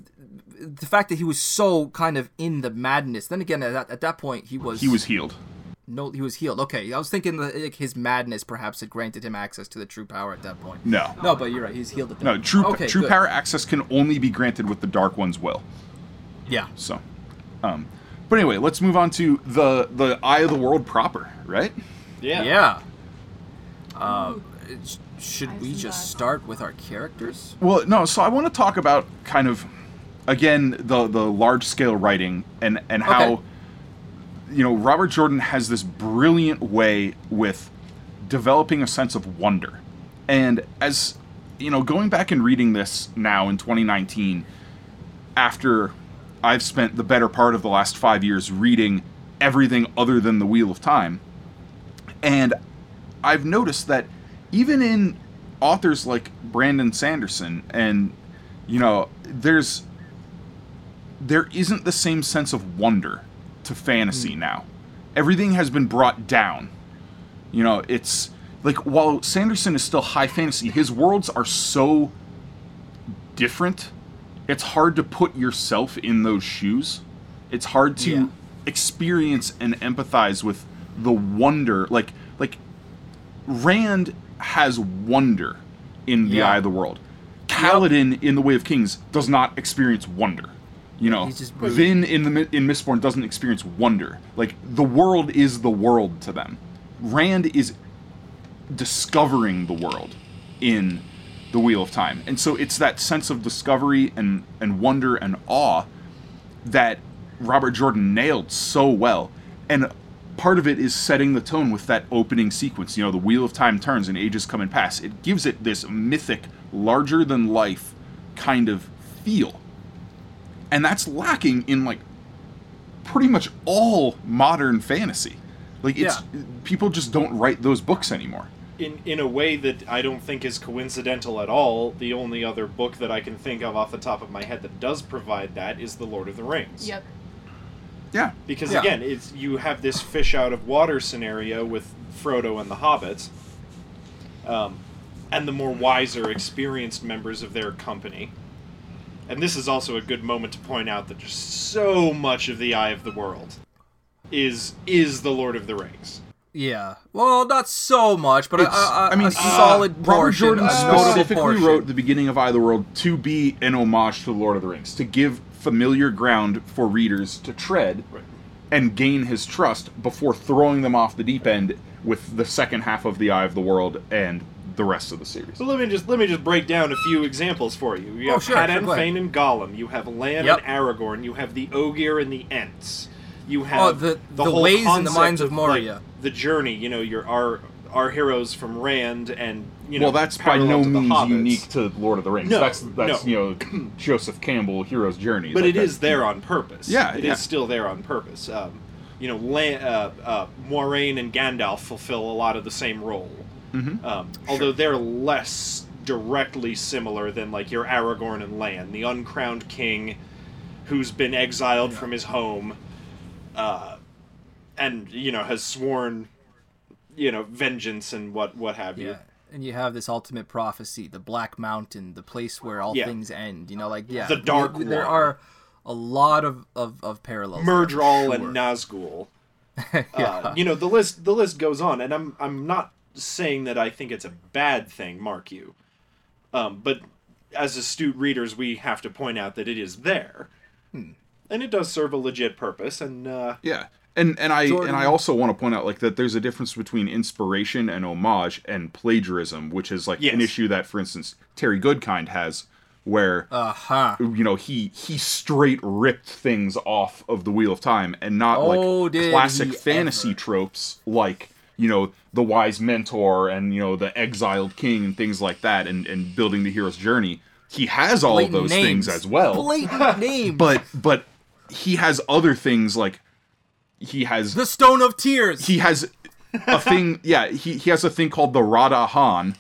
the fact that he was so kind of in the madness. Then again, at that, at that point, he was he was healed. no, he was healed. Okay, I was thinking that like, his madness perhaps had granted him access to the true power at that point. No. no, but you're right. He's healed at that. No, point. true Okay, true good. power access can only be granted with the Dark One's will. Yeah, So, um, but anyway, let's move on to the the Eye of the World proper, right? yeah yeah. Uh, should we just start with our characters? Well, no. So I want to talk about kind of again the the large scale writing and and how Okay. you know Robert Jordan has this brilliant way with developing a sense of wonder, and as you know, going back and reading this now in 2019, after I've spent the better part of the last five years reading everything other than the Wheel of Time, and I've noticed that even in authors like Brandon Sanderson and you know, there's there isn't the same sense of wonder to fantasy hmm. now. Everything has been brought down. You know, it's like while Sanderson is still high fantasy, his worlds are so different. It's hard to put yourself in those shoes. It's hard to Yeah. experience and empathize with the wonder. Like like Rand has wonder in the Yeah. eye of the world. Kaladin in the Way of Kings does not experience wonder. You know, Vin in the in Mistborn doesn't experience wonder. Like the world is the world to them. Rand is discovering the world in the Wheel of Time, and so it's that sense of discovery and and wonder and awe that Robert Jordan nailed so well. And part of it is setting the tone with that opening sequence. You know, the Wheel of Time turns and ages come and pass. It gives it this mythic, larger than life kind of feel. And that's lacking in like pretty much all modern fantasy. Like it's people just don't write those books anymore. in in a way that I don't think is coincidental at all. The only other book that I can think of off the top of my head that does provide that is The Lord of the Rings. Yep. Yeah. Because Yeah. again, it's you have this fish out of water scenario with Frodo and the hobbits, um, and the more wiser, experienced members of their company. And this is also a good moment to point out that just so much of the Eye of the World is is the Lord of the Rings. Yeah. Well, not so much, but a, It's- a, a, I mean, a uh, solid Robert portion. Jordan a notable specifically portion. wrote the beginning of Eye of the World to be an homage to the Lord of the Rings, to give familiar ground for readers to tread Right. and gain his trust before throwing them off the deep end with the second half of the Eye of the World and the rest of the series. So let me just let me just break down a few examples for you. You Oh, have sure, Padan, sure, go ahead. Fain, and Gollum. You have Lan Yep. and Aragorn. You have the Ogier and the Ents. You have Oh, the- the whole ways and the concept minds of like, Moria. the journey. You know, your our our heroes from Rand, and you know. well, that's by no means Hobbits. unique to Lord of the Rings. No, that's that's no. you know Joseph Campbell, Hero's Journey. but Like it is that's- there on purpose. Yeah, it is yeah. still there on purpose. Um, you know, Lan, uh, uh, Moiraine and Gandalf fulfill a lot of the same role, Mhm. um, although they're less directly similar than like your Aragorn and Lan, the uncrowned king who's been exiled from his home, uh, and you know has sworn, you know, vengeance and what what have you. Yeah. And you have this ultimate prophecy, the Black Mountain, the place where all Yeah. things end. You know, like yeah, The Dark There, there are a lot of of, of parallels. Myrddraal sure. and Nazgul. yeah. uh, you know the list the list goes on and i'm i'm not saying that i think it's a bad thing mark you um, but as astute readers we have to point out that it is there Hmm. and it does serve a legit purpose and uh, Yeah. And and I Jordan- and I also want to point out like that there's a difference between inspiration and homage and plagiarism, which is like Yes. an issue that, for instance, Terry Goodkind has, where Uh huh. you know he he straight ripped things off of the Wheel of Time and not Oh, like classic fantasy ever. tropes like you know the wise mentor and you know the exiled king and things like that and and building the hero's journey. He has all Blatant of those names. things as well Blatant names. but but he has other things like he has the Stone of Tears. he has a thing yeah he, he has a thing called the Rada Han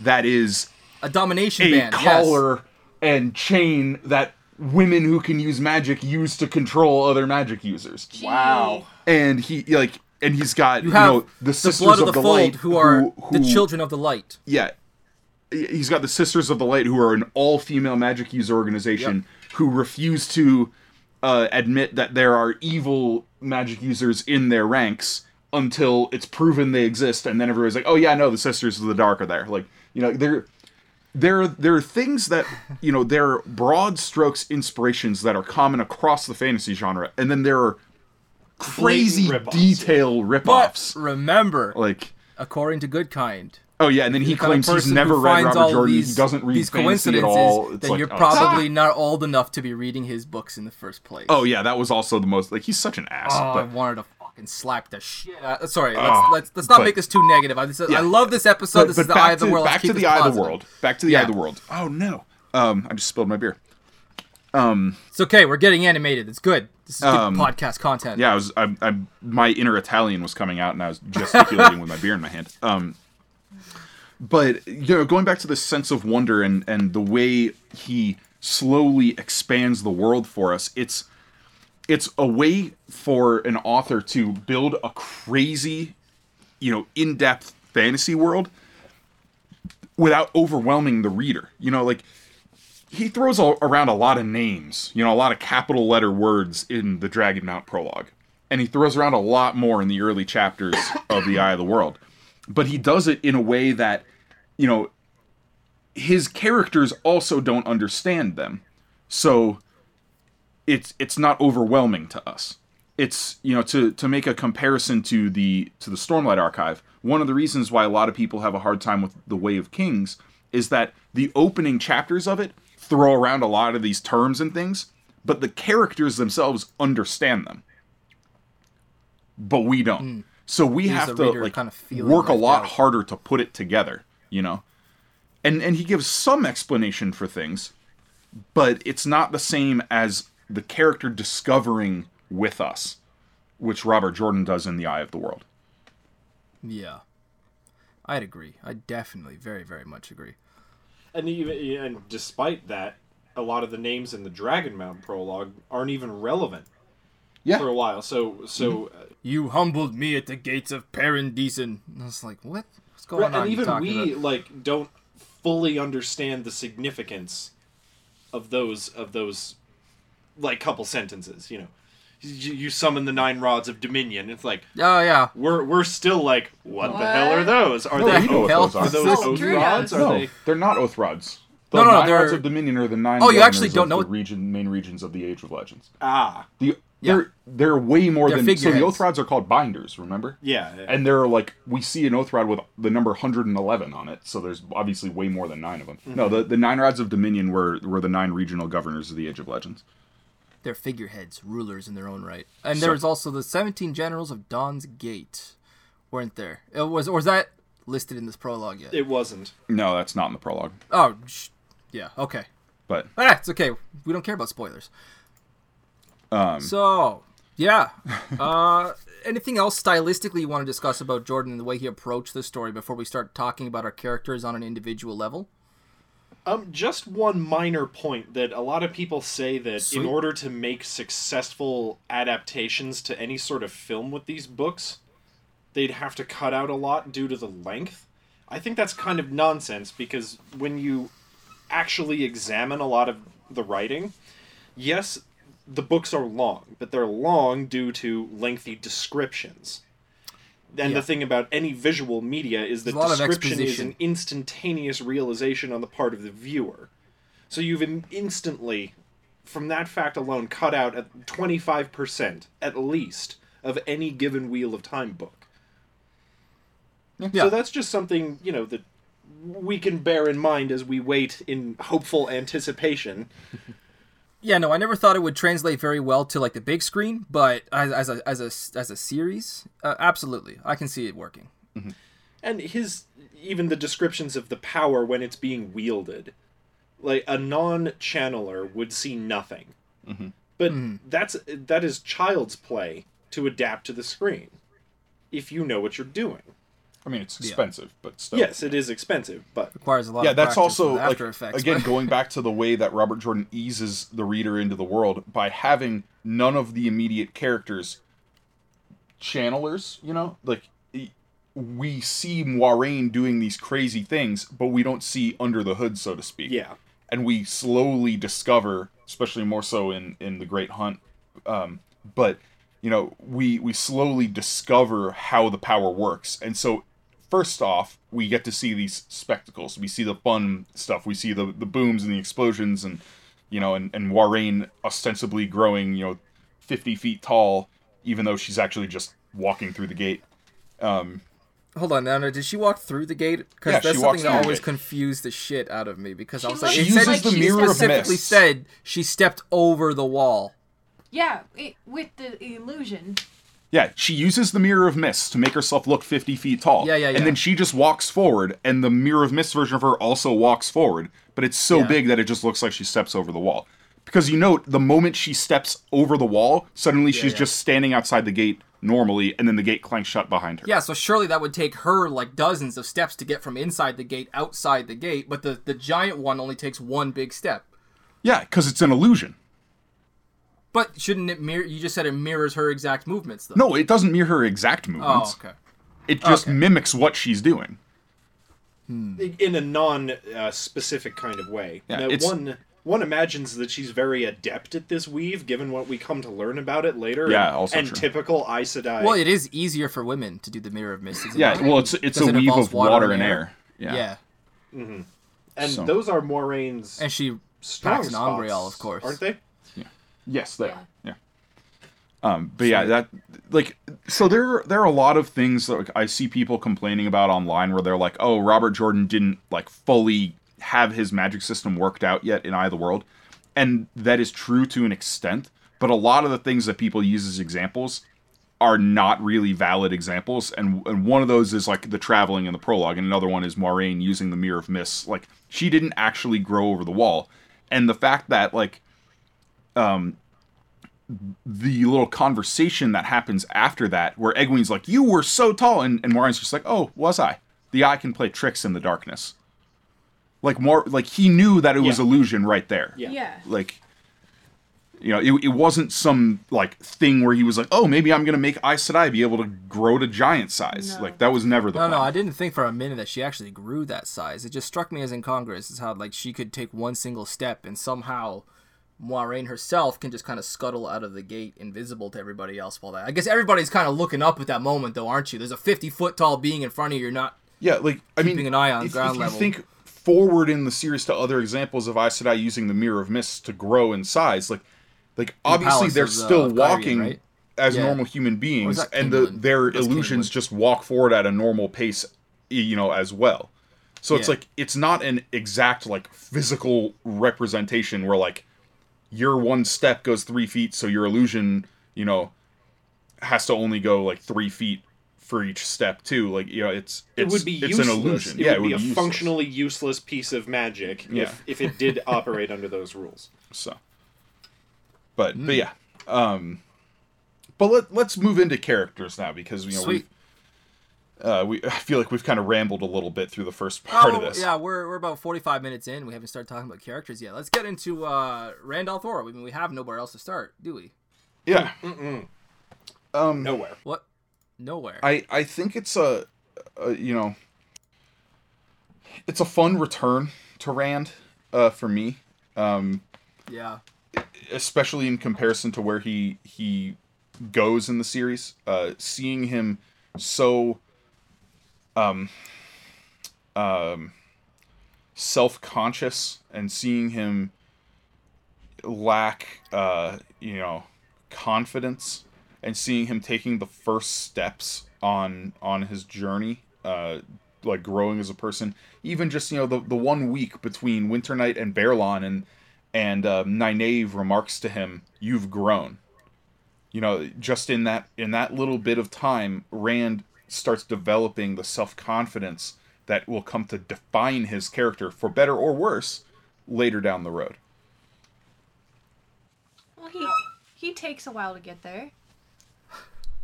that is a domination a band. yes. collar and chain that women who can use magic use to control other magic users Wow. and he like and he's got you, You know the the sisters blood of the, the, fold, light who are who- the children of the light. yeah. He's got the sisters of the light who are an all-female magic user organization who refuse to uh, admit that there are evil magic users in their ranks until it's proven they exist and then everybody's like oh yeah no the sisters of the dark are there. Like you know they're there there are things that you know there are broad strokes inspirations that are common across the fantasy genre and then there are crazy rip-offs. detail But rip-offs remember, like according to Goodkind, oh yeah and then he the kind of claims he's never read robert jordan these, he doesn't read these fantasy at coincidences, all it's then like you're oh, probably not old enough to be reading his books in the first place. oh yeah that was also the most like he's such an ass Oh, I wanted to fucking slap the shit. Out. Sorry, let's, Oh, let's let's not but- make this too negative. I, this, I love this episode. this is the eye of the to, world. Back to the eye of the world. Back to the eye of the world. Oh no. Um, I just spilled my beer. Um, It's okay. We're getting animated. It's good. This is good Um, podcast content. yeah, I was. I, I, my inner Italian was coming out, and I was gesticulating with my beer in my hand. Um, but you know, going back to this sense of wonder and and the way he slowly expands the world for us, it's it's a way for an author to build a crazy, you know, in-depth fantasy world without overwhelming the reader. You know, like he throws a, around a lot of names, you know, a lot of capital letter words in the Dragonmount prologue. And he throws around a lot more in the early chapters of The Eye of the World. But he does it in a way that, you know, his characters also don't understand them. So it's it's not overwhelming to us. It's you know to to make a comparison to the to the Stormlight archive. One of the reasons why a lot of people have a hard time with the Way of Kings is that the opening chapters of it throw around a lot of these terms and things, but the characters themselves understand them. But we don't. Hmm. So we Leaves have to like kind of work a lot out. harder to put it together, you know. And and he gives some explanation for things, but it's not the same as the character discovering with us, which Robert Jordan does in The Eye of the World. Yeah. I'd agree. I definitely, very, very much agree. And even and despite that, a lot of the names in the Dragonmount prologue aren't even relevant Yeah. for a while. So so uh, You humbled me at the gates of Paaran Disen. And I was like, what? What's going Right, on? and even we about- like don't fully understand the significance of those of those like couple sentences you know you, you summon the nine rods of dominion it's like Oh yeah. we're we're still like what, the hell are those are No, they you know what those are. are those Oh, oath rods knows. are no, they they... are not oath rods. The No, no, nine they're- rods of Dominion are the nine. Oh, you actually don't know the region, main regions of the Age of Legends. ah The Yeah. they're they're way more They're than so. The figureheads. oath rods are called binders. Remember? yeah, yeah. And they're like we see an oath rod with the number 111 on it, so there's obviously way more than nine of them. No, the, the nine rods of Dominion were were the nine regional governors of the Age of Legends. They're figureheads, rulers in their own right. And So- there was also the 17 generals of Dawn's Gate, weren't there? It was, or was that listed in this prologue yet? it wasn't No, that's not in the prologue. oh, sh- yeah. Okay. But Ah, it's okay. We don't care about spoilers. um, So, yeah. Uh, anything else stylistically you want to discuss about Jordan and the way he approached the story before we start talking about our characters on an individual level? Um, just one minor point that a lot of people say that Sweet. in order to make successful adaptations to any sort of film with these books, they'd have to cut out a lot due to the length. I think that's kind of nonsense because when you actually examine a lot of the writing, yes, the books are long, but they're long due to lengthy descriptions. And Yeah. the thing about any visual media is that There's a lot of description is an instantaneous realization on the part of the viewer. So you've instantly, from that fact alone, cut out at 25% at least of any given Wheel of Time book. Yeah. So that's just something, you know, that we can bear in mind as we wait in hopeful anticipation. Yeah, no, I never thought it would translate very well to like the big screen, but as, as a as a as a series, uh, absolutely, I can see it working. Mm-hmm. And his even the descriptions of the power when it's being wielded. Like a non-channeler would see nothing. Mm-hmm. But mm-hmm. that's that is child's play to adapt to the screen. If you know what you're doing. I mean, it's expensive, but still. Yes, it is expensive, but Requires a lot. Of Yeah of that's also with like After Effects. again going back to the way that robert jordan eases the reader into the world by having none of the immediate characters channelers you know like we see Moiraine doing these crazy things but we don't see under the hood so to speak yeah. and we slowly discover especially more so in in the great hunt um but you know we we slowly discover how the power works and so first off we get to see these spectacles we see the fun stuff we see the the booms and the explosions and you know and and Moiraine ostensibly growing you know 50 feet tall even though she's actually just walking through the gate um Hold on, now, now, did she walk through the gate? Because Yeah, that's she something walks that through the always confused the shit out of me. Because I She was like, looks it She said uses the she mirror of specifically mists. said she stepped over the wall. Yeah, it, with the illusion. Yeah, she uses the mirror of mist to make herself look 50 feet tall. Yeah, yeah, yeah. And then she just walks forward, and the mirror of mist version of her also walks forward, but it's so Yeah. big that it just looks like she steps over the wall. Because you note, the moment she steps over the wall, suddenly she's yeah. just standing outside the gate normally, and then the gate clanks shut behind her. Yeah, so surely that would take her like dozens of steps to get from inside the gate outside the gate, but the the giant one only takes one big step. Yeah, because it's an illusion. But shouldn't it mirror? You just said it mirrors her exact movements, though. No, it doesn't mirror her exact movements. Oh, movements. okay. It just Okay. mimics what she's doing. Hmm. in a non-specific uh, kind of way. Yeah, Now, it's- one one imagines that she's very adept at this weave, given what we come to learn about it later. Yeah, and, also and true. typical Aes Sedai. Well, it is easier for women to do the mirror of mist. Yeah, it? well, it's it's a it weave of water, water and and air. air. Yeah. yeah. Mm-hmm. and so- those are Moiraine's And she strong packs an spots, of course. aren't they? Yes, they Yeah. are. Yeah. Um, but yeah, that like so there there are a lot of things that like, I see people complaining about online where they're like, "Oh, Robert Jordan didn't like fully have his magic system worked out yet in Eye of the World," and that is true to an extent. But a lot of the things that people use as examples are not really valid examples, and and one of those is like the traveling in the prologue, and another one is Moiraine using the Mirror of Mists. Like she didn't actually grow over the wall, and the fact that like Um, the little conversation that happens after that, where Egwene's like, "You were so tall," and and Moiraine's just like, "Oh, was I? The eye can play tricks in the darkness." Like more, like he knew that it was Yeah. illusion right there. Yeah. Yeah. Like, you know, it, it wasn't some like thing where he was like, "Oh, maybe I'm gonna make Aes Sedai be able to grow to giant size." No. Like that was never the No, plan. no, I didn't think for a minute that she actually grew that size. It just struck me as incongruous as how like she could take one single step and somehow Moiraine herself can just kind of scuttle out of the gate, invisible to everybody else. While that, I guess everybody's kind of looking up at that moment, though, aren't you? There's a 50 foot tall being in front of you. You're not. Yeah, like I mean, an eye on if, ground if you level. think forward in the series to other examples of Aes Sedai using the Mirror of Mist to grow in size, like, like obviously they're of, uh, still Cairhien, walking right? as Yeah. normal human beings, and the, their illusions Kingland. just walk forward at a normal pace, you know, as well. So it's like it's not an exact like physical representation where like your one step goes three feet, so your illusion, you know, has to only go like three feet for each step too. Like you know, it's It would be it's useless. an illusion. It yeah, would it be a useless. functionally useless piece of magic Yeah. if, if it did operate under those rules. So, but Hmm. but yeah, um, but let let's move into characters now because you know Sweet. we uh we I feel like we've kind of rambled a little bit through the first part of Oh, this. yeah, we're, we're about 45 minutes in. We haven't started talking about characters yet. Let's get into uh, Rand al'Thor. I mean, we have nowhere else to start, do we? Yeah. Um, Nowhere. What? Nowhere. I I think it's a, a you know it's a fun return to Rand uh for me. Um yeah. especially in comparison to where he he goes in the series. Uh, seeing him so um um self conscious and seeing him lack uh you know confidence and seeing him taking the first steps on on his journey uh like growing as a person even just you know the the one week between Winternight and Baerlon and and um, Nynaeve remarks to him you've grown. You know just in that in that little bit of time Rand starts developing the self-confidence that will come to define his character for better or worse later down the road. Well, he he takes a while to get there.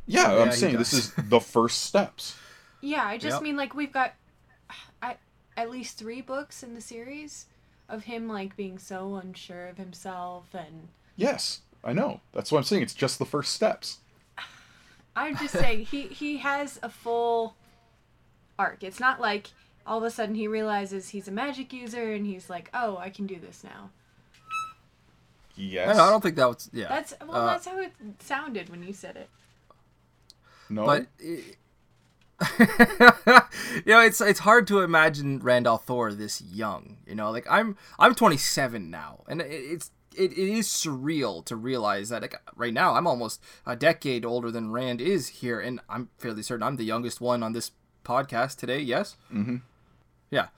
yeah, Yeah, i'm he saying this is the first steps. Yeah, I just Yep. mean like we've got, I at least three books in the series of him like being so unsure of himself, and yes i know. That's what i'm saying. It's just the first steps I'm just saying he he has a full arc. It's not like all of a sudden he realizes he's a magic user and he's like, oh, I can do this now. yes No, I don't think that was. Yeah. That's well, Uh, that's how it sounded when you said it. no But it- you know, it's it's hard to imagine Rand al'Thor this young. You know, like I'm I'm 27 now, and it, it's it, it is surreal to realize that like right now I'm almost a decade older than Rand is here, and I'm fairly certain I'm the youngest one on this podcast today. Yes. Mm-hmm. Yeah.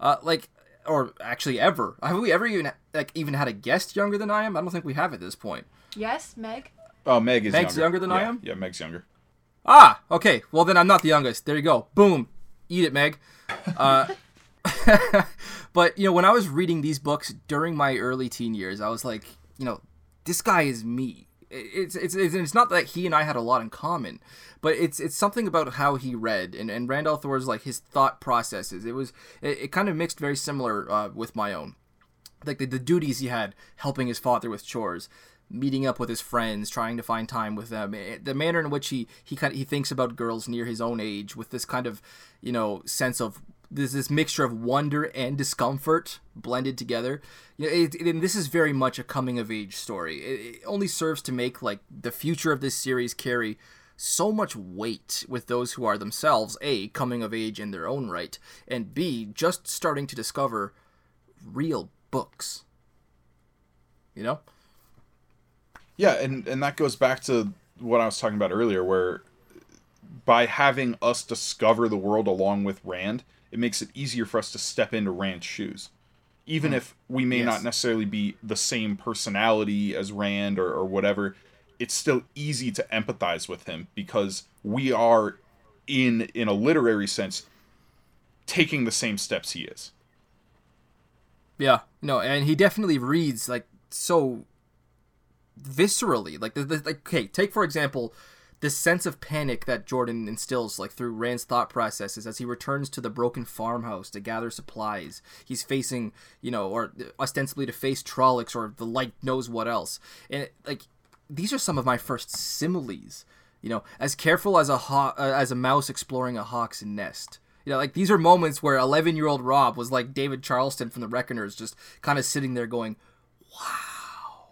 Uh, like. Or actually, ever have we ever even like even had a guest younger than I am? I don't think we have at this point. Yes, Meg. oh meg is Meg's younger, younger than I am? yeah meg's younger Ah, okay. Well, then I'm not the youngest. There you go. Boom. Eat it, Meg. Uh, but, you know, when I was reading these books during my early teen years, I was like, you know, this guy is me. It's, it's, it's, not that he and I had a lot in common, but it's it's something about how he read and, and Rand al'Thor's like his thought processes. It was it, it kind of mixed very similar uh, with my own, like the, the duties he had, helping his father with chores, meeting up with his friends, trying to find time with them. Eh, The manner in which he he kind of, he thinks about girls near his own age with this kind of you know sense of there's this mixture of wonder and discomfort blended together. You know, it, it- and this is very much a coming of age story. It, it only serves to make like the future of this series carry so much weight with those who are themselves a coming of age in their own right, and b just starting to discover real books. You know. Yeah, and and that goes back to what I was talking about earlier, where by having us discover the world along with Rand, it makes it easier for us to step into Rand's shoes. Even hmm. if we may Yes. not necessarily be the same personality as Rand or, or whatever, it's still easy to empathize with him because we are in in a literary sense taking the same steps he is. Yeah, no, and he definitely reads like so viscerally. Like, the, the, like, okay, take for example the sense of panic that Jordan instills, like through Rand's thought processes as he returns to the broken farmhouse to gather supplies. He's facing, you know, or ostensibly to face Trollocs or the like knows what else, and like these are some of my first similes. You know, as careful as a haw- uh, as a mouse exploring a hawk's nest. You know, like these are moments where 11 year old Rob was like David Charleston from the Reckoners, just kind of sitting there going, "Wow,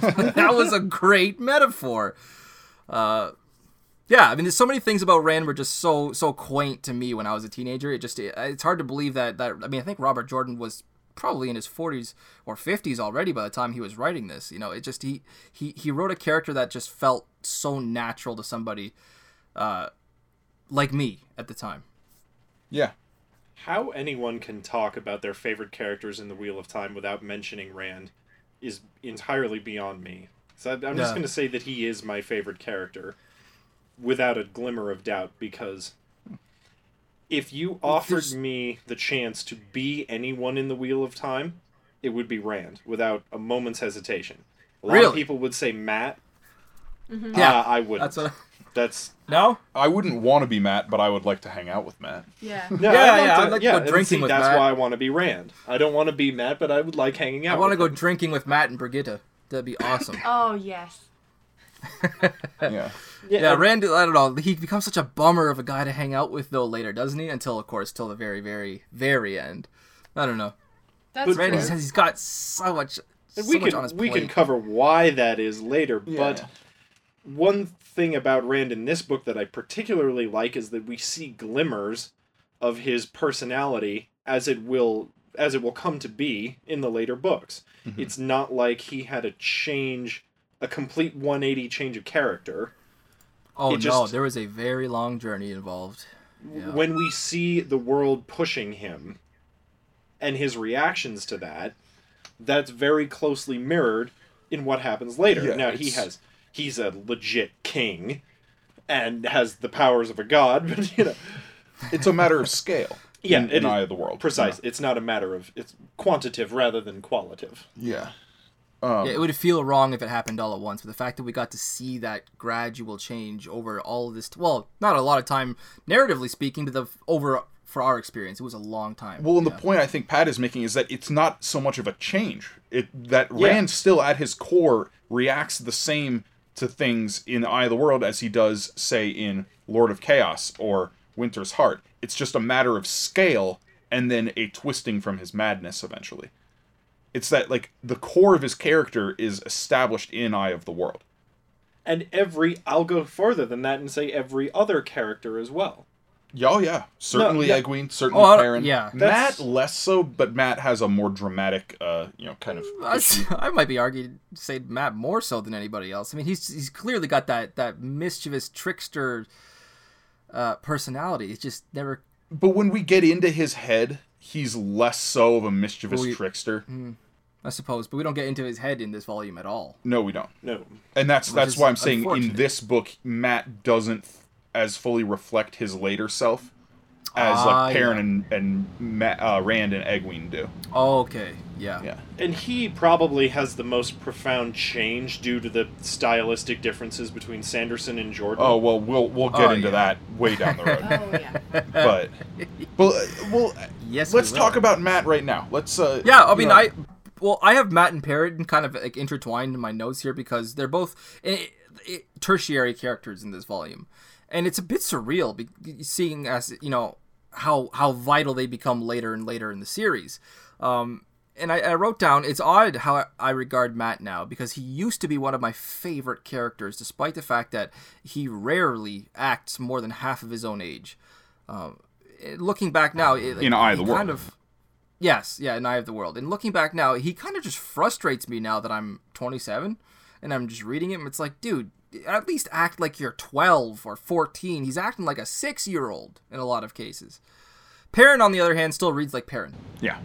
that was a great metaphor." Uh, yeah, I mean, there's so many things about Rand were just so so quaint to me when I was a teenager. It just it, it's hard to believe that that I mean, I think Robert Jordan was probably in his 40s or 50s already by the time he was writing this. You know, it just he he he wrote a character that just felt so natural to somebody uh, like me at the time. Yeah. How anyone can talk about their favorite characters in the Wheel of Time without mentioning Rand is entirely beyond me. So I- I'm just Yeah. going to say that he is my favorite character without a glimmer of doubt because if you offered me the chance to be anyone in the Wheel of Time, it would be Rand without a moment's hesitation. A lot of people would say Mat. Yeah, Uh, I wouldn't. That's what. That's No. I wouldn't want to be Mat, but I would like to hang out with Mat. Yeah. No, Yeah, I'd love yeah, to- I'd like to go and drinking see, with That's Mat. why I want to be Rand. I don't want to be Mat, but I would like hanging out. I want to go him. drinking with Mat and Birgitte. That'd be awesome. Oh yes. Yeah. Yeah, and- Rand. I don't know. He becomes such a bummer of a guy to hang out with though later, doesn't he? Until of course, till the very, very, very end. I don't know. That's But Rand fair. he says he's got so much, so we much can on his we can cover why that is later. But one thing about Rand in this book that I particularly like is that we see glimmers of his personality as it will as it will come to be in the later books. Mm-hmm. It's not like he had a change, a complete 180 change of character. oh it no, just- there was a very long journey involved. Yeah. when we see the world pushing him and his reactions to that that's very closely mirrored in what happens later Yeah, now he has he's a legit king and has the powers of a god but you know It's a matter of scale. Yeah, in, it in is Eye of the World. precise it's not a matter of it's quantitative rather than qualitative Yeah. Um, Yeah, it would feel wrong if it happened all at once, but the fact that we got to see that gradual change over all of this, well, not a lot of time, narratively speaking, but the over for our experience, it was a long time. Well, and Yeah. the point I think Pat is making is that it's not so much of a change. It that Yeah. Rand still at his core reacts the same to things in Eye of the World as he does, say, in Lord of Chaos or Winter's Heart. It's just a matter of scale and then a twisting from his madness eventually. It's that like the core of his character is established in Eye of the World. and every i'll go further than that and say every other character as well Yeah, oh yeah, certainly yeah. Egwene, certainly Oh, I don't- Perrin. yeah. That's- Mat less so, but Mat has a more dramatic, uh, you know, kind of. I, I might be argued to say Mat more so than anybody else. I mean, he's he's clearly got that that mischievous trickster uh, personality. It's just never. But when we get into his head, he's less so of a mischievous We- trickster. I suppose, but we don't get into his head in this volume at all. No, we don't. no And that's that's why I'm saying in this book, Mat doesn't as fully reflect his later self as Ah, like Perrin yeah. and and Ma- uh, Rand and Egwene do. Oh, okay. Yeah. Yeah. And he probably has the most profound change due to the stylistic differences between Sanderson and Jordan. Oh well, we'll we'll get Oh, into yeah. that way down the road. Oh yeah. but well, uh, well, Yes. let's will. talk about Mat right now. Let's. Uh, Yeah, I you mean, know- I well, I have Mat and Perrin kind of like intertwined in my notes here because they're both eh, eh, tertiary characters in this volume, and it's a bit surreal be- seeing as you know how how vital they become later and later in the series. Um, and I, I wrote down it's odd how I, regard Mat now because he used to be one of my favorite characters, despite the fact that he rarely acts more than half of his own age. Um, eh, looking back now, it, In Eye of the World. kind of Yes, yeah, in Eye of the World. And looking back now, he kind of just frustrates me now that I'm 27 and I'm just reading him. It's like, dude, at least act like you're 12 or 14. He's acting like a six year old in a lot of cases. Perrin, on the other hand, still reads like Perrin. yeah.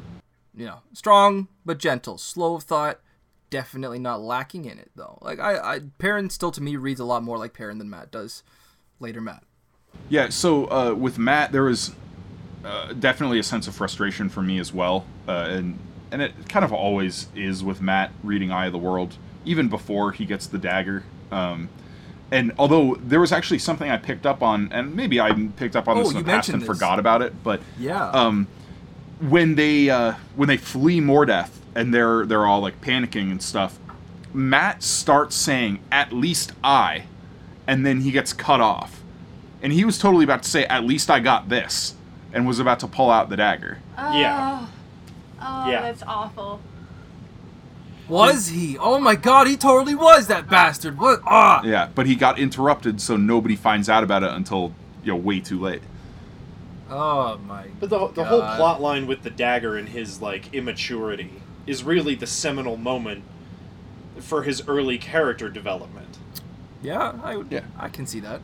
You know, strong but gentle, slow of thought, definitely not lacking in it though. Like I, I Perrin still to me reads a lot more like Perrin than Mat does. Later, Mat. Yeah, so uh, with Mat, there was uh, definitely a sense of frustration for me as well, uh, and and it kind of always is with Mat reading Eye of the World, even before he gets the dagger. Um, and although there was actually something I picked up on, and maybe I picked up on Oh, this in the past and this. forgot about it, but Yeah. um, when they uh, when they flee Mordeth and they're they're all like panicking and stuff, Mat starts saying "at least I," and then he gets cut off, and he was totally about to say "at least I got this," and was about to pull out the dagger. Yeah. Oh, Yeah. that's awful. was he? Oh my god, he totally was that bastard. What? Ah. Yeah, but he got interrupted, so nobody finds out about it until you know way too late. Oh my. But the, the whole plot line with the dagger and his like immaturity is really the seminal moment for his early character development. Yeah, I would. Yeah. I can see that.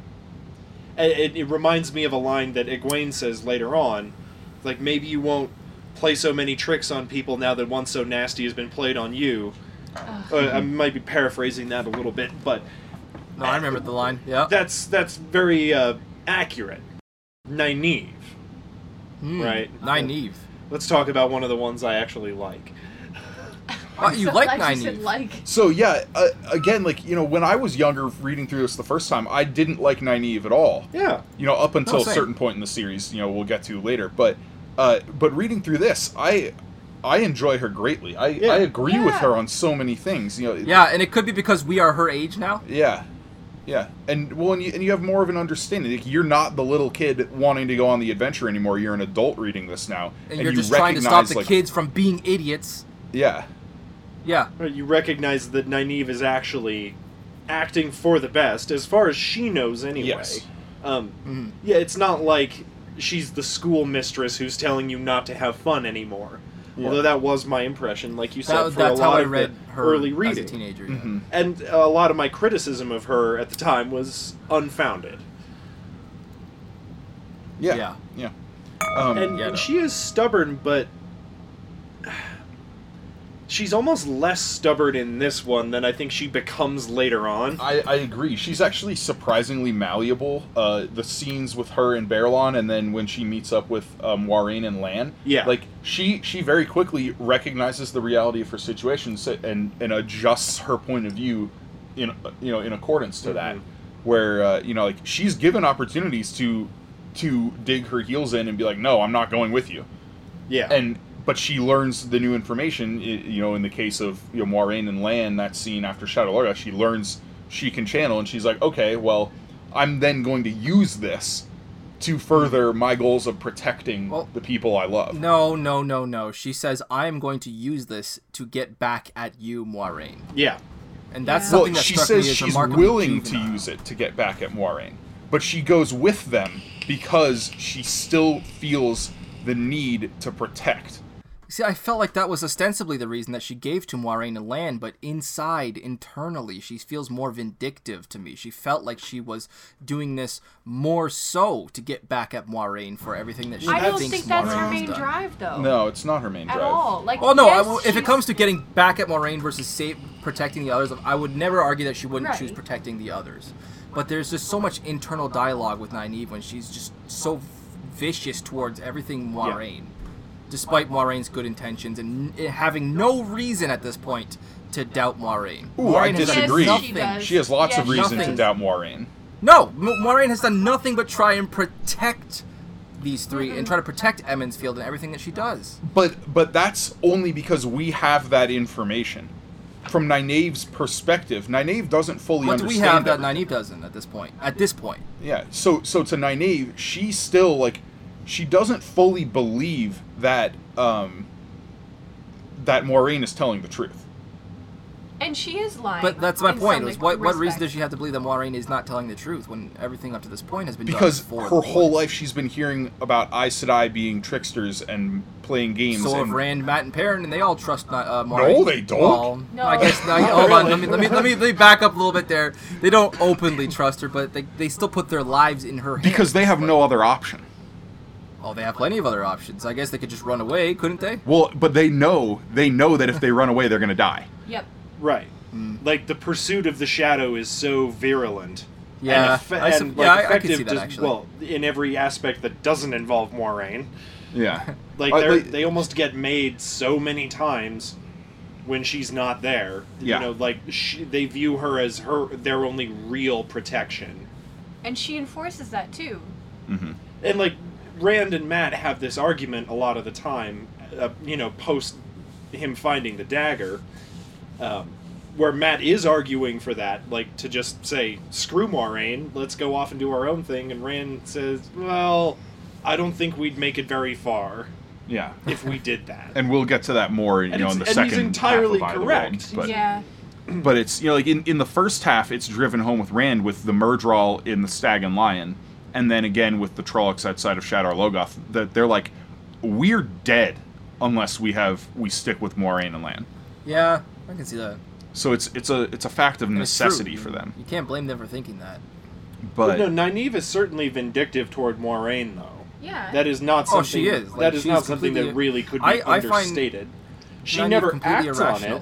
And it, it reminds me of a line that Egwene says later on, like maybe you won't play so many tricks on people now that one so nasty has been played on you. Uh, I might be paraphrasing that a little bit, but No, I remember the line. Yeah. that's that's very uh, accurate. Nynaeve. Hmm. right. Nynaeve. Let's talk about one of the ones I actually like. Oh, you So like glad Nynaeve? like. So yeah, uh, again, like you know, when I was younger, reading through this the first time, I didn't like Nynaeve at all. Yeah. you know up until a certain point in the series you know we'll get to later but uh but reading through this i i enjoy her greatly i Yeah. i agree with her on so many things you know Yeah, and it could be because we are her age now. yeah yeah and well and you, and you have more of an understanding like, you're not the little kid wanting to go on the adventure anymore you're an adult reading this now And, you're you just trying to stop recognize, the like- kids from being idiots. yeah Yeah. You recognize that Nynaeve is actually acting for the best, as far as she knows anyway. Yes. Um, Mhm. Yeah, it's not like she's the school mistress who's telling you not to have fun anymore. Yeah. Although that was my impression, like you said, That, for that's a how lot I of read her early as reading. a teenager. Yeah. Mhm. And a lot of my criticism of her at the time was unfounded. yeah Yeah. yeah, Um, and, yeah, and no. she is stubborn, but she's almost less stubborn in this one than I think she becomes later on. I, I agree. She's actually surprisingly malleable. Uh, the scenes with her and Baerlon, and then when she meets up with um, Moiraine and Lan, Yeah. like she she very quickly recognizes the reality of her situation and and adjusts her point of view in you know in accordance to that. Mhm. Where uh, you know like she's given opportunities to to dig her heels in and be like, no, I'm not going with you Yeah. and but she learns the new information. You know, in the case of you know Moiraine and Lan, that scene after Shadow Lord, she learns she can channel, and she's like, okay, well, I'm then going to use this to further my goals of protecting Well, the people I love. No, no, no, no. She says, I am going to use this to get back at you, Moiraine. yeah. And that's Yeah. Well, something that she struck says me as she's remarkably willing to use it to get back at Moiraine, but she goes with them because she still feels the need to protect. See, I felt like that was ostensibly the reason that she gave to Moiraine and Lan, but inside, internally, she feels more vindictive to me. She felt like she was doing this more so to get back at Moiraine for everything that she I don't thinks think that's her main done. drive, though. No, it's not her main At drive. all. Like, Well, no, yes, I, if it she's- comes to getting back at Moiraine versus save, protecting the others, I would never argue that she wouldn't choose protecting the others. but there's just so much internal dialogue with Nynaeve when she's just so vicious towards everything Moiraine, despite Moiraine's good intentions and n- eh, having no reason at this point to doubt Moiraine. Ooh, I Moiraine has disagree. Yes, she does. She has lots Yeah, of she reason to doubt Moiraine. No, M- Moiraine has done nothing but try and protect these 3 and mm-hmm. try to protect Emond's Field and everything that she does. But but that's only because we have that information. From Nynaeve's perspective, Nynaeve doesn't fully What do we understand have that everything. Nynaeve doesn't at this point? At this point. Yeah. So so to Nynaeve, she still like she doesn't fully believe that um that Moiraine is telling the truth. And she is lying. But that's my point. some Was what what reason does she have to believe that Moiraine is not telling the truth when everything up to this point has been Because done for her the whole life she's been hearing about Aes Sedai being tricksters and playing games. So have and, Rand, Mat, and Perrin, and they all trust uh, Moiraine. No, they don't. Well, No. I guess. Not hold on. Let me, let me let me let me back up a little bit there. They don't openly trust her, but they, they still put their lives in her hands. because they have no other option. Oh, they have plenty of other options. I guess they could just run away, couldn't they? Well, but they know they know that if they run away, they're gonna die. Yep. Right. Hmm. Like the pursuit of the shadow is so virulent. Yeah, and, effe- I sup- and, yeah, like, I- I could see effective that, just- actually. Well, in every aspect that doesn't involve Moiraine. Yeah. Like Uh, they they- they almost get made so many times when she's not there. Yeah. You know, like she, they view her as her their only real protection. And she enforces that too. hmm And like Rand and Mat have this argument a lot of the time, uh, you know, post him finding the dagger, um, where Mat is arguing for that, like to just say, "Screw Moiraine, let's go off and do our own thing," and Rand says, "Well, I don't think we'd make it very far Yeah. if we did that." And we'll get to that more, you And know, in the and second he's entirely half of the correct. World, But, yeah. but it's you know like in, in the first half, it's driven home with Rand with the Myrddraal in the Stag and Lion, and then again with the Trollocs outside of Shadar Logoth. That they're like, we're dead unless we have we stick with Moiraine and Lan. Yeah, I can see that. So it's it's a it's a fact of And necessity for them. You can't blame them for thinking that. But no, Nynaeve is certainly vindictive toward Moiraine, though. Yeah. That is not Oh, something. she is. Like, that is not something that really could be I- I understated. She Nynaeve never acts irrational. on it.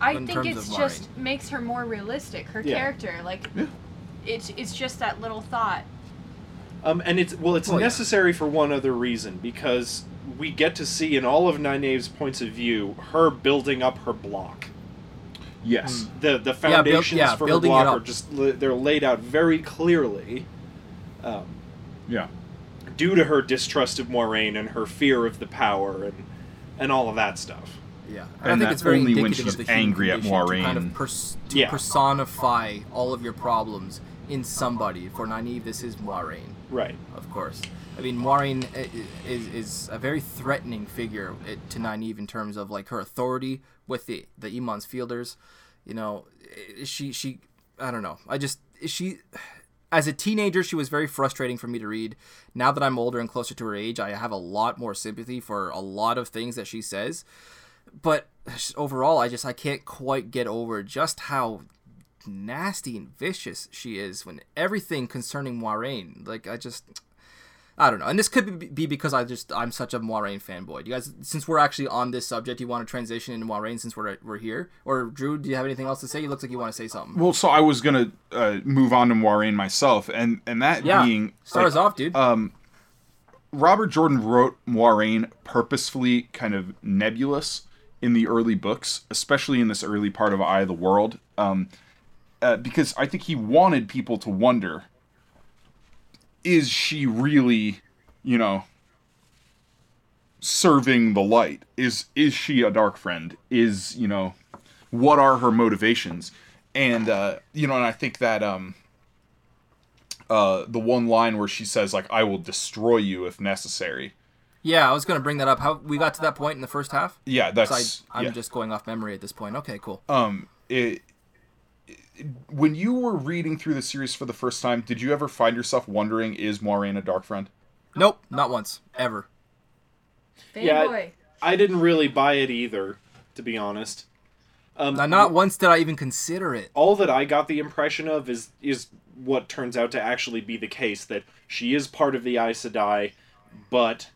I think terms it's of just makes her more realistic. Her Yeah. character, like, Yeah. it's it's just that little thought. Um, and it's well, it's Well, yeah. necessary for one other reason because we get to see in all of Nynaeve's points of view her building up her block. yes, The the foundations yeah, for her block are just they're laid out very clearly. Um, yeah. due to her distrust of Moiraine and her fear of the power and and all of that stuff. Yeah, And I think that it's very only when she's of the angry at condition to kind Moiraine. of pers- to Yeah. personify all of your problems in somebody. For Nynaeve, this is Moiraine, Right. of course. I mean, Moiraine is, is a very threatening figure uh, to Nynaeve in terms of like her authority with the the Emond's fielders. You know, she she I don't know. I just she as a teenager she was very frustrating for me to read. Now that I'm older and closer to her age, I have a lot more sympathy for a lot of things that she says. But overall, I just I can't quite get over just how nasty and vicious she is when everything concerning Moiraine. Like I just I don't know. And this could be- be because I just I'm such a Moiraine fanboy. Do you guys since we're actually on this subject, you want to transition into Moiraine since we're we're here? Or Drew, do you have anything else to say? It looks like you want to say something. Well, so I was gonna uh, move on to Moiraine myself, and and that yeah. being Start like, us off, dude. um, Robert Jordan wrote Moiraine purposefully kind of nebulous in the early books, especially in this early part of Eye of the World, um, uh, because I think he wanted people to wonder: Is she really, you know, serving the light? Is is she a dark friend? Is you know, what are her motivations? And uh, you know, and I think that um, uh, the one line where she says like "I will destroy you if necessary." yeah, I was gonna bring that up. How we got to that point in the first half? Yeah, that's I, I'm yeah. just going off memory at this point. Okay, cool. um it- when you were reading through the series for the first time, did you ever find yourself wondering is Moiraine a dark friend? Nope, not once, ever. Yeah, Fanboy. I didn't really buy it either, to be honest. Um, Now, not once did I even consider it. all that I got the impression of is is what turns out to actually be the case that she is part of the Aes Sedai, but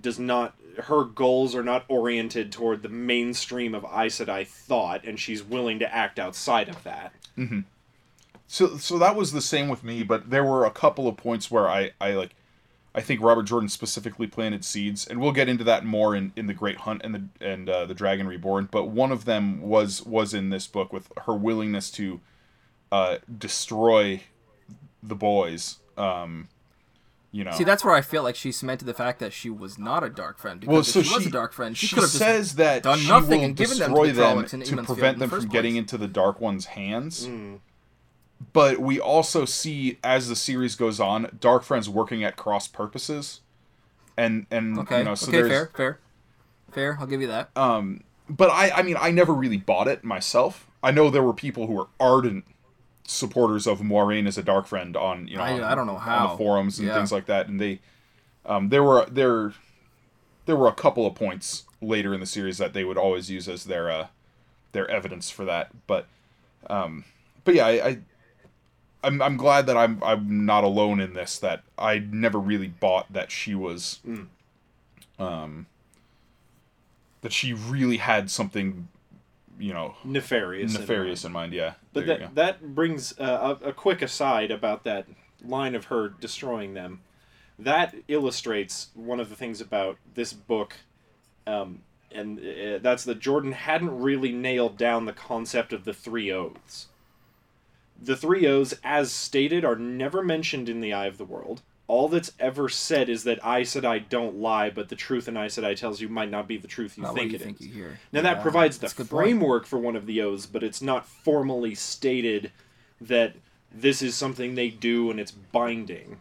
does not her goals are not oriented toward the mainstream of Aes Sedai thought, and she's willing to act outside of that. So so that was the same with me, but there were a couple of points where I I like I think Robert Jordan specifically planted seeds, and we'll get into that more in, in the Great Hunt and the and uh, the Dragon Reborn. But one of them was was in this book with her willingness to uh, destroy the boys. Um, you know, See, that's where I feel like she cemented the fact that she was not a dark friend. Because well, if so she, was a dark friend, she, she could have just says that done she nothing will and given them to the them Trollocs in to prevent them the from first getting into the Dark One's hands. Mm. But we also see as the series goes on, Dark Friends working at cross purposes, and and Okay, you know so okay, fair, fair, fair. I'll give you that. um but I I mean I never really bought it myself. I know there were people who were ardent supporters of Moiraine as a dark friend on you know I- on, I don't know on how. the forums and Yeah. things like that, and they um there were there there were a couple of points later in the series that they would always use as their uh their evidence for that, but um but yeah I. I I'm, I'm glad that I'm I'm not alone in this. That I never really bought that she was, Mm. um, that she really had something, you know, Nefarious. in nefarious in mind. Yeah, But there that that brings uh, a, a quick aside about that line of her destroying them. That illustrates one of the things about this book, um, and uh, that's that Jordan hadn't really nailed down the concept of the three oaths. The three oaths, as stated, are never mentioned in the Eye of the World. All that's ever said is that I said I don't lie, but the truth in I said I tells you might not be the truth you Not think you it think is. you. Now that provides the good point. framework for one of the oaths, but it's not formally stated that this is something they do and it's binding.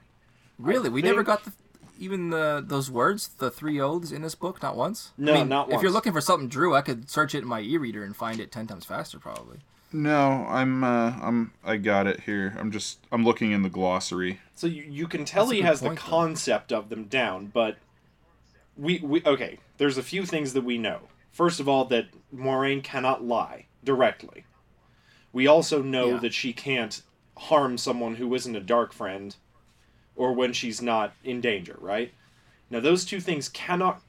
Really, we think- never got the, even the those words, the three oaths in this book, not once. No, I mean, not If you're looking for something Drew, I could search it in my e-reader and find it ten times faster, probably. No, I'm uh, I'm I got it here. I'm just I'm looking in the glossary. So you, you can tell That's he good has the point, though. concept of them down, but we, we okay, there's a few things that we know. First of all, that Moiraine cannot lie directly. We also know Yeah. that she can't harm someone who isn't a dark friend or when she's not in danger, right? Now those two things cannot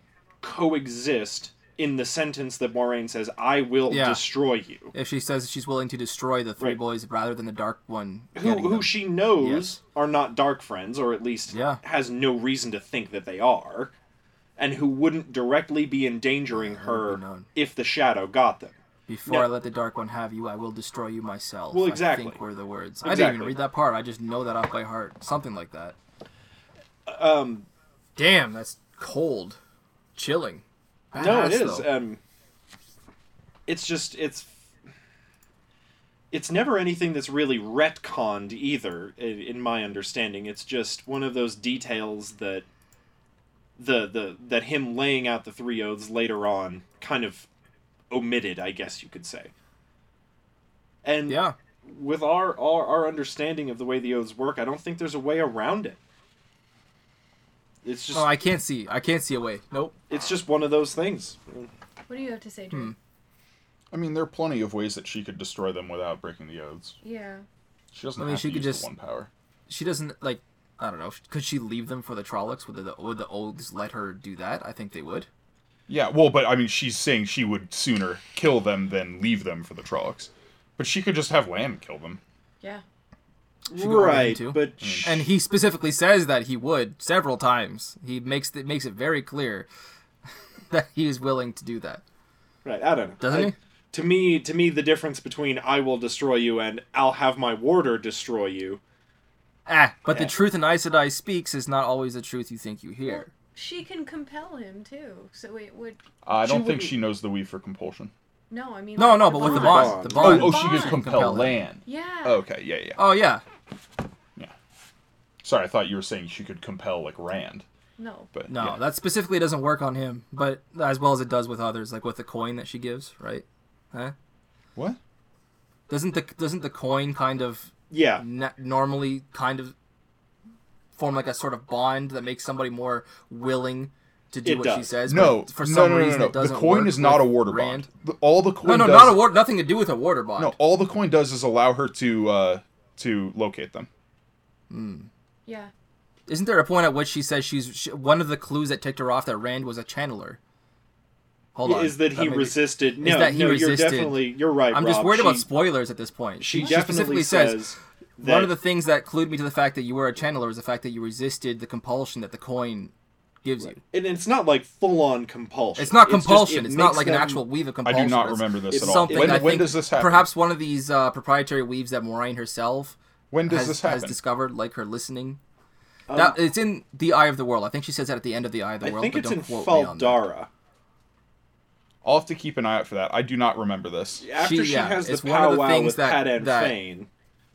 coexist in the sentence that Moiraine says, I will Yeah. destroy you. If she says she's willing to destroy the three Right. boys rather than the dark one, who, who them. she knows Yes. are not dark friends, or at least Yeah. has no reason to think that they are, and who wouldn't directly be endangering her if the shadow got them. Before No. I let the dark one have you, I will destroy you myself. Well, I exactly. think were the words. I didn't even read that part. I just know that off by heart. Something like that. Um, Damn, that's cold, chilling. No, it Badass, is. Um, it's just it's it's never anything that's really retconned either, in, in my understanding. It's just one of those details that the the that him laying out the three oaths later on kind of omitted, I guess you could say. And yeah. with our, our our understanding of the way the oaths work, I don't think there's a way around it. It's just Oh, I can't see. I can't see a way. Nope. it's just one of those things. What do you have to say, Drew? Hmm. I mean, there are plenty of ways that she could destroy them without breaking the oaths. Yeah. She doesn't I mean, have she to could use just- one power. She doesn't like. I don't know. Could she leave them for the Trollocs? Would the would the oaths let her do that? I think they would. Yeah, well, but I mean, she's saying she would sooner kill them than leave them for the Trollocs. But she could just have Lan kill them. Yeah. She right right, into. but And he specifically says that he would several times. He makes it makes it very clear that he is willing to do that. right, I don't know. Doesn't I- he? To me, to me, the difference between "I will destroy you" and "I'll have my warder destroy you." Ah, but the Eh. truth in Aes Sedai speaks is not always the truth you think you hear. She can compel him too, so it would. I don't think wouldn't- she knows the weave for compulsion. No, I mean. No, like no, but with the bond. bond, the Oh, bond. oh, oh she could Bond. compel Compel him. Lan. Yeah. Oh, okay, yeah, yeah. Oh yeah. yeah, Sorry, I thought you were saying she could compel like Rand. No. But no, yeah. that specifically doesn't work on him, but as well as it does with others, like with the coin that she gives, right? Huh? what? Doesn't the doesn't the coin kind of Yeah, na- normally kind of form like a sort of bond that makes somebody more willing to do It what she says? No, but for no, some no, no, reason no, it doesn't. The coin work is not a with warder Rand. bond. The- All the coin No, no, does, not a ward. Nothing to do with a warder bond. No, all the coin does is allow her to uh to locate them. Yeah. Isn't there a point at which she says she's she, one of the clues that ticked her off that Rand was a channeler? Hold on. is that he may be- resisted? No, that he no, resisted- you're definitely you're right. I'm just Rob. worried about spoilers at this point. She She, definitely specifically says, says One of the things that clued me to the fact that you were a channeler is the fact that you resisted the compulsion that the coin gives you. and it's not like full on compulsion. It's not just- compulsion. it it's not makes like an actual weave of compulsion. I do not It's- remember this it's at all. Something When, I when does this happen? Perhaps one of these uh, proprietary weaves that Moiraine herself when does has, this has discovered, like her listening. Um, that, it's in the Eye of the World. I think she says that at the end of the Eye of the I World. think but it's don't in quote me. Fal Dara. I'll have to keep an eye out for that. I do not remember this. After She- she, yeah, has the it's one the powwow things with that- Pat and that- Fain,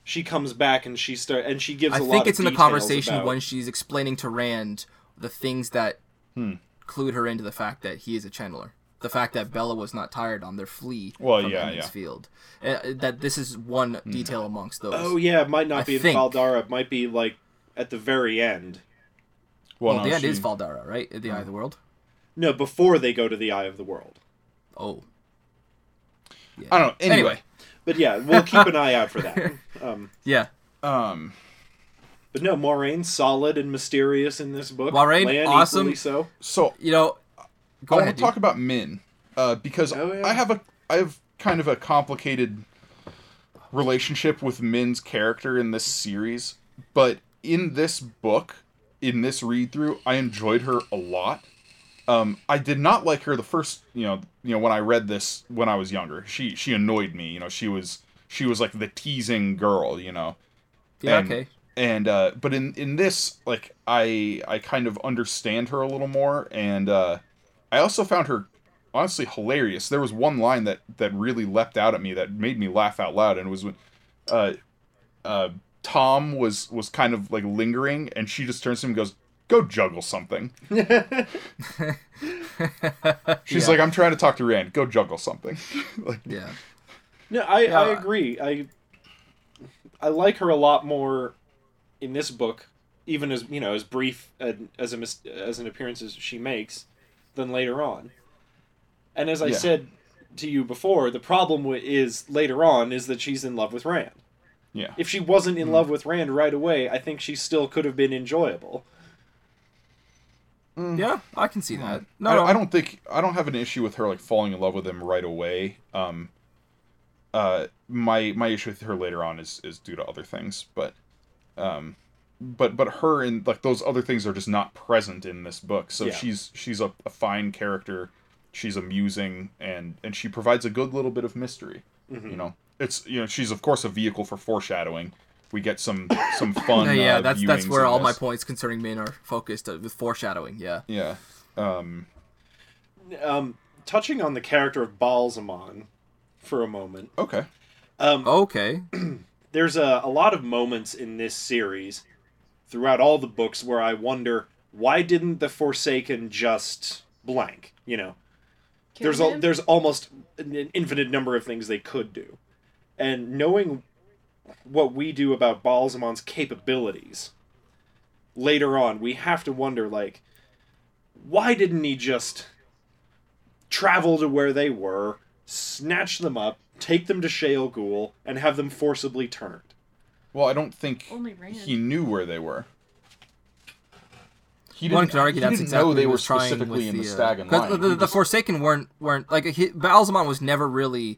she comes back and she start and she gives I a lot I think of it's in the conversation about- when she's explaining to Rand the things that Hmm. clued her into the fact that he is a channeler. The fact that Bella was not tired on their flee Well, from yeah, Enemy's yeah. Field. Uh, that this is one Hmm. detail amongst those. Oh yeah, it might not I be in think- Fal Dara. It might be like at the very end. well, no, the end she- is Fal Dara, right? At the Eye of the World. No, before they go to the Eye of the World. Oh, yeah. I don't know. Anyway, Anyway, But yeah, we'll keep an eye out for that. Um, yeah. um, but no, Moiraine's solid and mysterious in this book. Moiraine, Lan awesome. equally so. so You know, go I ahead. want to talk about Min uh, because Oh, yeah. I have a I have kind of a complicated relationship with Min's character in this series, but in this book, in this read through, I enjoyed her a lot. Um, I did not like her the first, you know, you know when I read this when I was younger. She she annoyed me. You know, she was she was like the teasing girl. You know, yeah, and- okay. And uh but in in this like i i kind of understand her a little more and uh i also found her honestly hilarious there was one line that that really leapt out at me that made me laugh out loud and it was when uh uh tom was was kind of like lingering and she just turns to him and goes go juggle something she's Yeah. like i'm trying to talk to rand go juggle something like Yeah. No, I, I agree. I I like her a lot more in this book, even as you know, as brief and as a mis- as an appearance as she makes, than later on. And as I Yeah. said to you before, the problem wi- is later on is that she's in love with Rand. yeah If she wasn't in love with Rand right away, I think she still could have been enjoyable. Yeah, I can see that. No, I, no. I don't think I don't have an issue with her like falling in love with him right away. Um, uh, my my issue with her later on is is due to other things, but um, but but her and like those other things are just not present in this book. So Yeah. she's she's a, a fine character. She's amusing and and she provides a good little bit of mystery. Mhm. You know, it's you know she's of course a vehicle for foreshadowing. We get some some fun. Yeah, yeah, uh, that's that's where in all my points concerning Min are focused uh, with foreshadowing. Yeah. Yeah. Um, Um, touching on the character of Ba'alzamon for a moment. okay. Um, Okay. there's a, a lot of moments in this series throughout all the books where I wonder why didn't the Forsaken just blank? You know, Kill there's a, there's almost an infinite number of things they could do, and knowing what we do about Ba'alzamon's capabilities later on, we have to wonder like, why didn't he just travel to where they were, snatch them up, take them to Shayol Ghul, and have them forcibly turned? Well, I don't think he knew where they were. He One didn't, could argue he that's didn't exactly know they were was specifically in the, the, uh, Stag and 'cause Lion. The, the, the just- Forsaken weren't weren't like he, Ba'alzamon was never really,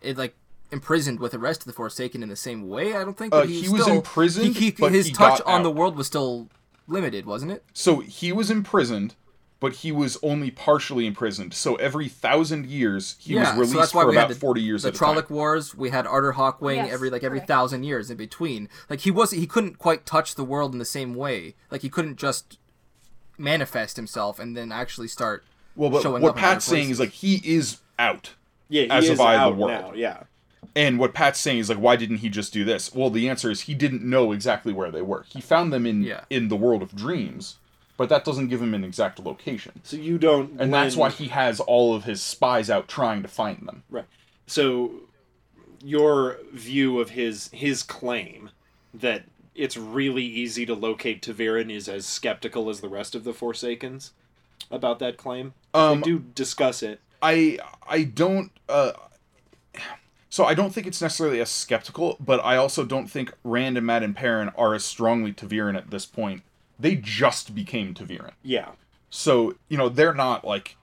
it, like imprisoned with the rest of the Forsaken in the same way. I don't think. Uh, But he still, was imprisoned, He, he, but his he touch got on the world was still limited, wasn't it? so he was imprisoned, but he was only partially imprisoned. So every thousand years, he yeah, was so released that's why for we about had the, forty years the at a time. Trolloc Wars. We had Artur Hawkwing Yes, every like every correct. thousand years in between. Like he was he couldn't quite touch the world in the same way. Like he couldn't just manifest himself and then actually start. Well, but showing what up Pat's saying is like he is out. Yeah, he As is of Eye out the World. now. Yeah, And what Pat's saying is like, why didn't he just do this? Well, the answer is he didn't know exactly where they were. He found them in Yeah. in the world of dreams, but that doesn't give him an exact location. so you don't, And that's why he has all of his spies out trying to find them. Right. So your view of his his claim that it's really easy to locate Ta'veren is as skeptical as the rest of the Forsakens about that claim. Um, they do discuss it. I I don't uh so I don't think it's necessarily as skeptical, but I also don't think Rand and Mat and Perrin are as strongly Ta'veren at this point. They just became Ta'veren. Yeah. So, you know, they're not like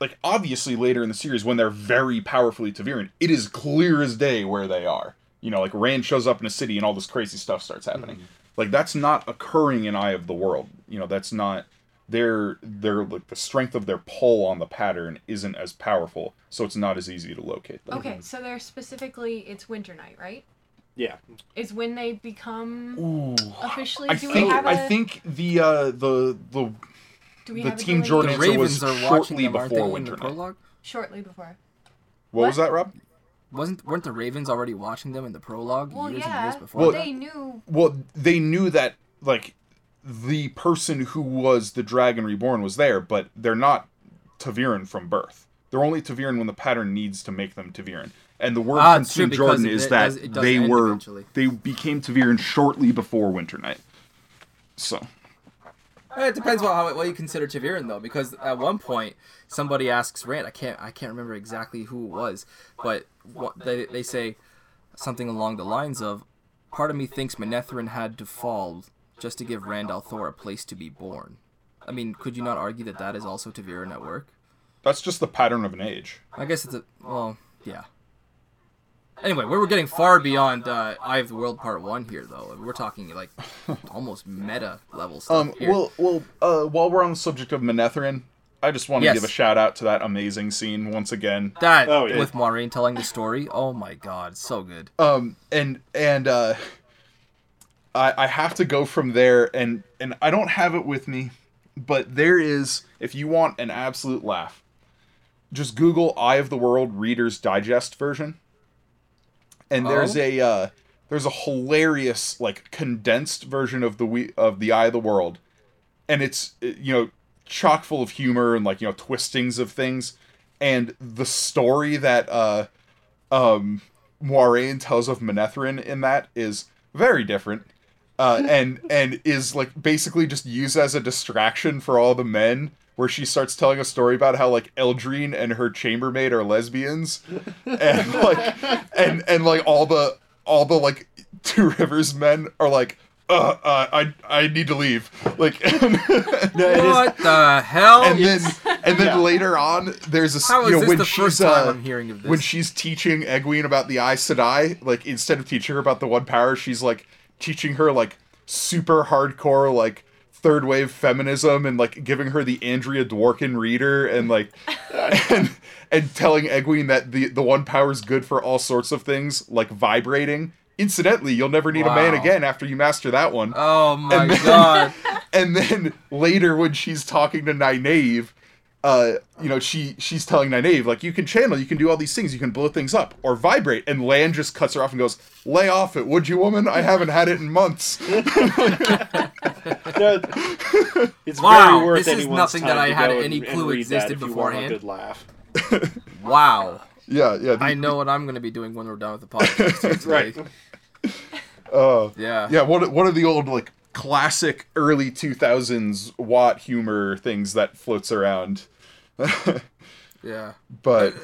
like obviously later in the series when they're very powerfully Ta'veren, it is clear as day where they are. You know, like Rand shows up in a city and all this crazy stuff starts happening. Mm-hmm. Like that's not occurring in Eye of the World. You know, that's not their their like the strength of their pull on the pattern isn't as powerful, so it's not as easy to locate them. Okay, so they're specifically it's Winternight, right? Yeah. Is when they become Ooh. officially. I do we think have a I think the uh the the do we the have Team delineation? Jordan The Answer was Ravens are shortly them, aren't they, before in the Winternight. prologue? shortly before. what, was that, Rob? Wasn't weren't the Ravens already watching them in the prologue Well, years and yeah, years before? Well, that? they knew. Well, they knew that like the person who was the Dragon Reborn was there, but they're not Ta'veren from birth. They're only Ta'veren when the pattern needs to make them Ta'veren. And the word Ah, from it's true, Team because Jordan is it that it does they were eventually. they became Ta'veren shortly before Winternight. So Eh, It depends on how what you consider Ta'veren though, because at one point somebody asks Rand, I can't I can't remember exactly who it was, but what they they say something along the lines of, "Part of me thinks Manetheren had to fall just to give Rand al'Thor a place to be born." I mean, could you not argue that that is also Ta'veren at work? that's just the pattern of an age. I guess it's a well, yeah. Anyway, we were getting far beyond uh, Eye of the World Part One here, though. We're talking like almost meta level stuff. Um, here. well, well, uh, while we're on the subject of Manetheren, I just want to Yes. give a shout out to that amazing scene once again. that Oh, yeah. with Moiraine telling the story. Oh my god, so good. um and and uh i i have to go from there and and i don't have it with me but there is if you want an absolute laugh just google eye of the world reader's digest version and there's Oh. a uh there's a hilarious like condensed version of the we of the eye of the world and it's uh, you know chock full of humor and like you know twistings of things and the story that uh um Moiraine tells of Manetheren in that is very different. Uh, and and is like basically just used as a distraction for all the men where she starts telling a story about how like Eldrene and her chambermaid are lesbians and like and and like all the all the like two rivers men are like uh, uh I I need to leave like and, No, it is. What the hell? and then and then Yeah. later on there's a s- How is you know this when the she's first time uh, I'm hearing of this? when she's teaching Egwene about the Aes Sedai, like instead of teaching her about the One Power, she's like teaching her like super hardcore like third wave feminism and like giving her the Andrea Dworkin reader and like and and telling Egwene that the the One Power is good for all sorts of things like vibrating. Incidentally, you'll never need a man again after you master that one. oh my and then- god. and then later when she's talking to Nynaeve, uh, you know, she she's telling Nynaeve, like, you can channel, you can do all these things, you can blow things up or vibrate. And Lan just cuts her off and goes, Lay off it, would you, woman? I haven't had it in months. It's Wow, very worth this is nothing that I had any and- and clue read that existed beforehand. Good laugh. Wow. yeah, yeah. the- I know what I'm going to be doing when we're done with the podcast. Right. today. Uh, Yeah. yeah, one, of- one of the old, like, classic early 2000s WoT humor things that floats around. Yeah. But,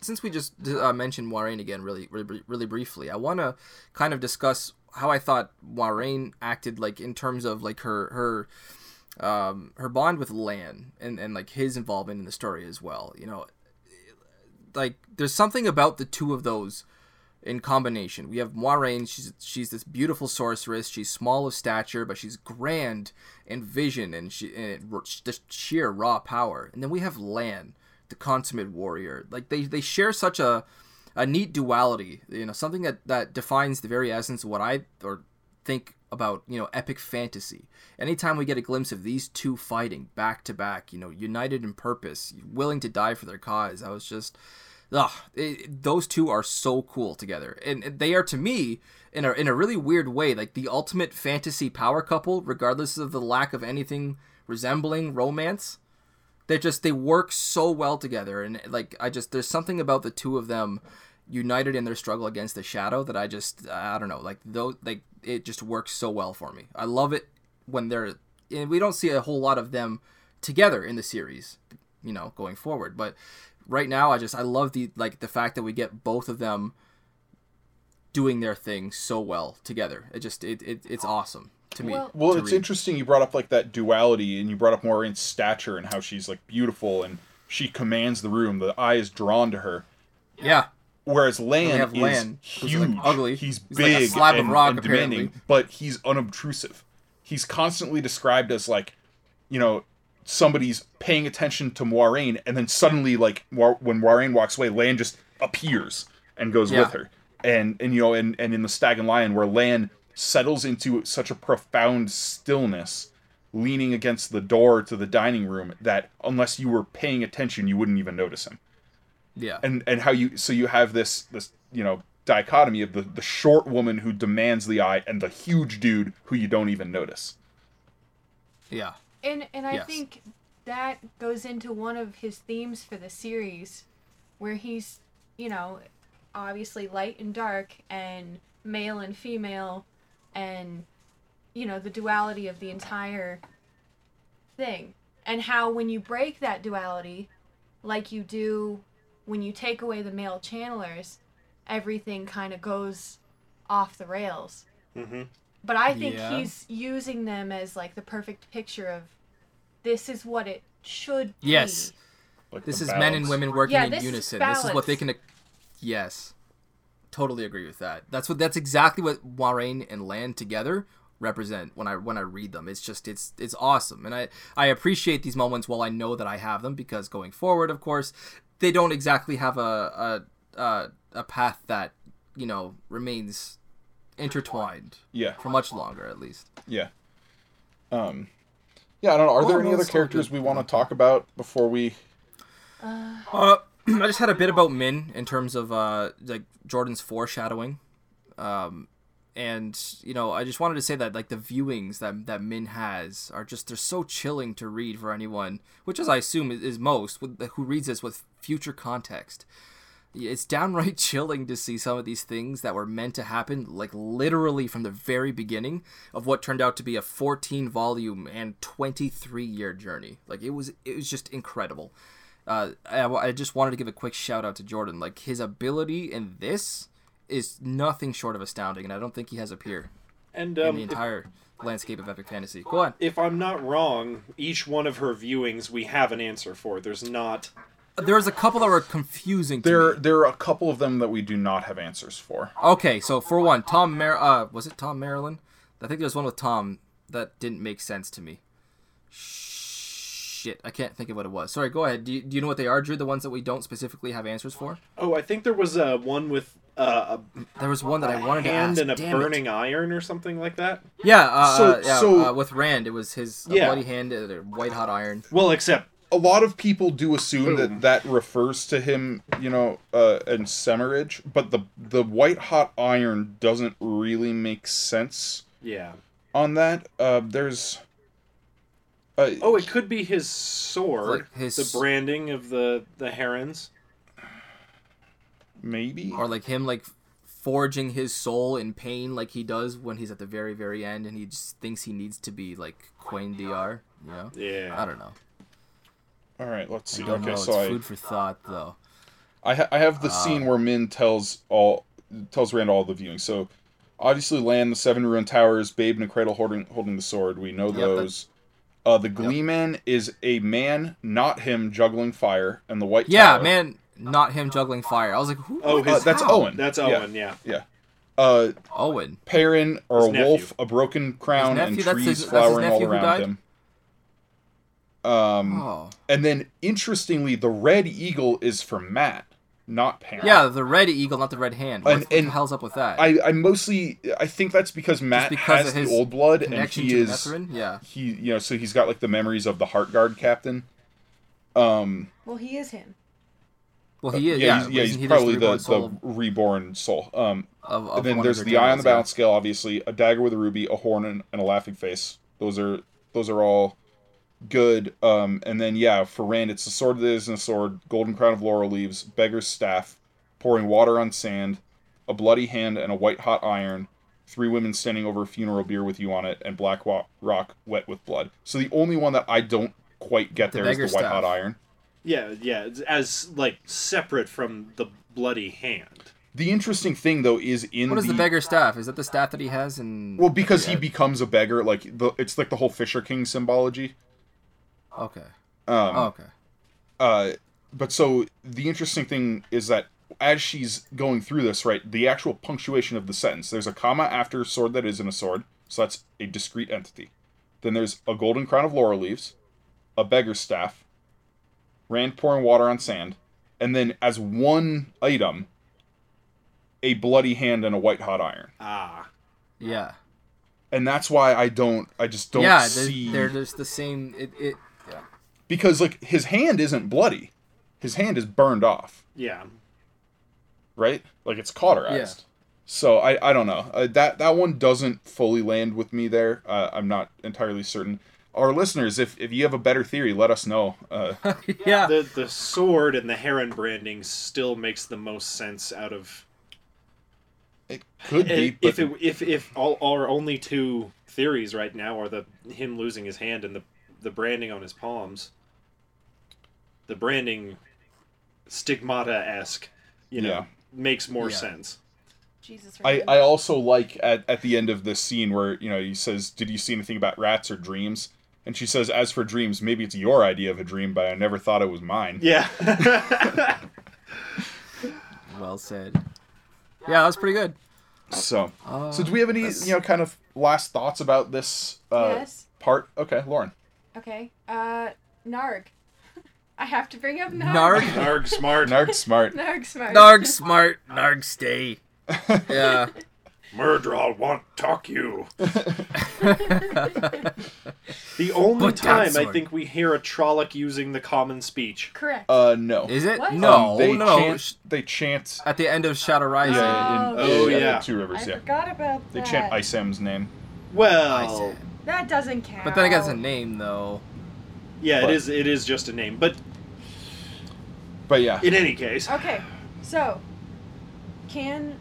Since we just uh, mentioned Moiraine again, really, really, really briefly, I want to kind of discuss how I thought Moiraine acted, like in terms of like her her um, her bond with Lan and and like his involvement in the story as well. You know, like there's something about the two of those in combination. We have Moiraine. She's she's this beautiful sorceress. She's small of stature, but she's grand in vision and she and just sheer raw power. And then we have Lan, the consummate warrior. Like they they share such a a neat duality. You know, something that that defines the very essence of what I or think about you know epic fantasy anytime we get a glimpse of these two fighting back to back you know united in purpose willing to die for their cause i was just ugh, it, those two are so cool together. And they are to me in a, in a really weird way like the ultimate fantasy power couple regardless of the lack of anything resembling romance they just they work so well together. And like i just there's something about the two of them united in their struggle against the shadow that i just i don't know like though like it just works so well for me. I love it when they're and we don't see a whole lot of them together in the series you know going forward. But right now i just i love the like the fact that we get both of them doing their thing so well together it just it, it it's awesome to me Well- well, to it's read. interesting you brought up, like, that duality, and you brought up Moiraine's stature and how she's, like, beautiful and she commands the room. The eye is drawn to her. yeah Whereas Lan is Lan, huge, like, ugly. he's He's big slab of and, rock, and demanding, apparently. but he's unobtrusive. He's constantly described as like, you know, somebody's paying attention to Moiraine, and then suddenly, like, when Moiraine walks away, Lan just appears and goes Yeah. with her. And and you know, and and in the Stag and Lion, where Lan settles into such a profound stillness, leaning against the door to the dining room, that unless you were paying attention, you wouldn't even notice him Yeah. and and how you so you have this this you know dichotomy of the the short woman who demands the eye and the huge dude who you don't even notice yeah. And and I Yes. think that goes into one of his themes for the series, where he's, you know, obviously light and dark and male and female, and you know the duality of the entire thing, and how when you break that duality, like you do when you take away the male channelers, everything kind of goes off the rails. Mm-hmm. But I think Yeah. he's using them as like the perfect picture of this is what it should be. Yes. like This the is men and women working Yeah, in this is unison. This is what they can. Yes, totally agree with that. That's what. That's exactly what Moiraine and Lan together represent when I when I read them. It's just it's it's awesome, and I I appreciate these moments while I know that I have them because going forward, of course, they don't exactly have a a a, a path that you know remains intertwined yeah for much longer at least. yeah um yeah i don't know are there any other characters good. we want to talk about before we Uh, I just had a bit about Min in terms of uh, like Jordan's foreshadowing, um, and you know I just wanted to say that like the viewings that that Min has are just they're so chilling to read for anyone, which as I assume is, is most with, who reads this with future context. It's downright chilling to see some of these things that were meant to happen, like literally from the very beginning of what turned out to be a 14 volume and 23 year journey. Like it was, it was just incredible uh, I, I just wanted to give a quick shout out to Jordan. Like his ability in this is nothing short of astounding, and I don't think he has a peer And in um, the if, entire landscape of epic fantasy. Go on. if I'm not wrong, each one of her viewings we have an answer for. There's not. There's a couple that were confusing. To there me. there are a couple of them that we do not have answers for Okay, so for one, Tom Mar uh, was it Thom Merrilin? I think there's one with Thom that didn't make sense to me. Shit, I can't think of what it was. Sorry, go ahead. Do you, do you know what they are, Drew? The ones that we don't specifically have answers for? Oh, I think there was uh, one with uh, There was one that I wanted to hand ask. and a Damn it. burning iron or something like that. Yeah, uh, So- uh, yeah, so- uh, with Rand, it was his Yeah. bloody hand, uh, white hot iron. Well, except a lot of people do assume Boom. that that refers to him, you know, uh, and Semirhage, but the the white hot iron doesn't really make sense yeah. on that. Uh, there's, uh, Oh, it could be his sword. Like his- The branding of the the herons. maybe. or like him like forging his soul in pain like he does when he's at the very very end and he just thinks he needs to be like Quain Dr. You know? Yeah. I don't know. All right, let's see. I don't Okay, know. so it's I, food for thought though. I, ha- I have the Ah. scene where Min tells all tells Rand all the viewing. So obviously, Lan the seven ruined towers, Babe in a cradle holding holding the sword. We know Yep, that- those. Uh, the Gleeman is a man, not him, juggling fire, and the white Yeah, tower. man, not him juggling fire. I was like, who? Oh, what- his- Uh, that's how? Owyn. That's Owyn. Yeah. Yeah. Uh, Owyn. Perrin or His a nephew. wolf, a broken crown, His and nephew? That's trees his- that's his flowering all around him. Um, Oh. and then interestingly, the red eagle is for Mat, not Perrin. Yeah, the red eagle, not the red hand. What, And- what the and hell's up with that? I, I mostly I think that's because Mat because has of the old blood and he is Netherin? Yeah. he you know so he's got like the memories of the Heart Guard captain. Um Well, he is him. Well, he is. yeah, Yeah, he's, yeah, isn't he's he probably the, reborn soul the reborn soul. Um of, of and then there's their the eye on the generals, yeah. balance scale obviously, a dagger with a ruby, a horn and, and a laughing face. Those are those are all good. Um and then yeah, for Rand it's the sword that isn't a sword, golden crown of laurel leaves, beggar's staff, pouring water on sand, a bloody hand and a white hot iron, three women standing over a funeral bier with you on it, and black wa- rock wet with blood. So the only one that I don't quite get The there is the white staff. hot iron. Yeah. Yeah. As like separate from the bloody hand. The interesting thing though is in What is the the beggar staff? Is that the staff that he has in? well because he becomes a beggar like the it's like the whole Fisher King symbology. Okay. Um, Oh, okay. uh, but so the interesting thing is that as she's going through this, right, the actual punctuation of the sentence. There's a comma after sword that isn't a sword, so that's a discrete entity. Then there's a golden crown of laurel leaves, a beggar's staff, Rand pouring water on sand, and then as one item, a bloody hand and a white hot iron. Ah. Yeah. And that's why I don't, I just don't yeah, they're, they're just the same. It, it yeah. Because like his hand isn't bloody, his hand is burned off. Yeah. right? Like it's cauterized. Yeah. So I, I don't know. Uh, that that one doesn't fully land with me there. Uh, I'm not entirely certain. Our listeners, if, if you have a better theory, let us know. Uh, yeah. The the sword and the heron branding still makes the most sense out of it could be, but if it, if if all our only two theories right now are the him losing his hand and the the branding on his palms, the branding stigmata esque, you know, Yeah. makes more Yeah. sense. Jesus. I, I also like at, at the end of this scene where you know he says, "Did you see anything about rats or dreams?" And she says, "As for dreams, maybe it's your idea of a dream, but I never thought it was mine." Yeah. Well said. Yeah, that was pretty good. So, Uh, so do we have any let's- you know kind of last thoughts about this uh, yes. part? Okay, Lauren. Okay. Uh, Narg. I have to bring up Narg. Narg. Narg smart. Narg smart. Narg smart. Narg smart. Narg stay. Yeah. Myrddraal want talk you. The only But time that's I sword. think we hear a Trolloc using the common speech. Correct. Uh, no. Is it? What? No. Um, they no. chant. They chant. At the end of Shadow Rising. Yeah, in, Oh, in- yeah. the Two Rivers. I Yeah. forgot about that. They chant Isam's name. Well, I. That doesn't count. But then it gets a name though. yeah, But- it is. It is just a name, but But yeah. in any case, Okay, so can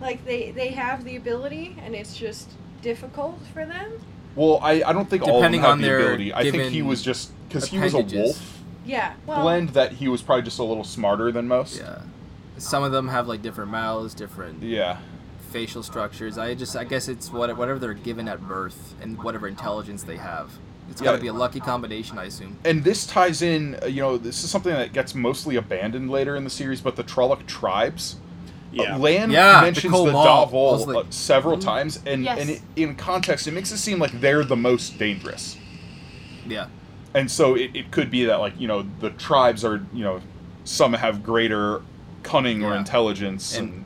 like they they have the ability and it's just difficult for them? Well, I, I don't think all of them Depending have on the their ability. I think he given was just because he was a appendages. wolf Yeah. Well, blend that he was probably just a little smarter than most. Yeah. Some of them have like different mouths, different Yeah. facial structures. I just I guess it's what whatever they're given at birth and whatever intelligence they have. It's got to Yeah. be a lucky combination, I assume. And this ties in, uh, you know, this is something that gets mostly abandoned later in the series, but the Trolloc tribes. yeah. Uh, Lan Yeah, mentions the, Cobalt. I was Dha'vol like, uh, several times, and, Yes. and it, in context, it makes it seem like they're the most dangerous. Yeah. and so it, it could be that like you know the tribes are you know some have greater cunning or intelligence and,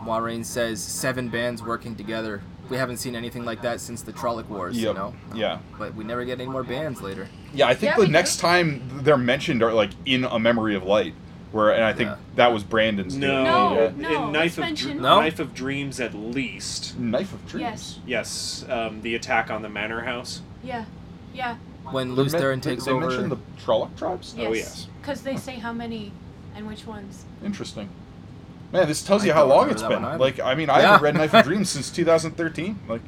And- Moiraine says seven bands working together. We haven't seen anything like that since the Trolloc Wars, you Yep. know. yeah But we never get any more bands later. yeah i think Yeah, the we next do. time they're mentioned are like in a memory of light where and i think Yeah. that was brandon's No, doing. No, Yeah. no, in Knife of. Dr- No? Knife of Dreams at least. knife of dreams Yes. Yes, um, the attack on the manor house. Yeah. Yeah. When They Luce men- Theron they- takes they over. mentioned the Trolloc tribes Yes. Oh, yes. Because they say how many and which ones. interesting man this tells I you how long it's been like i mean i Yeah. haven't read knife of dreams since 2013 like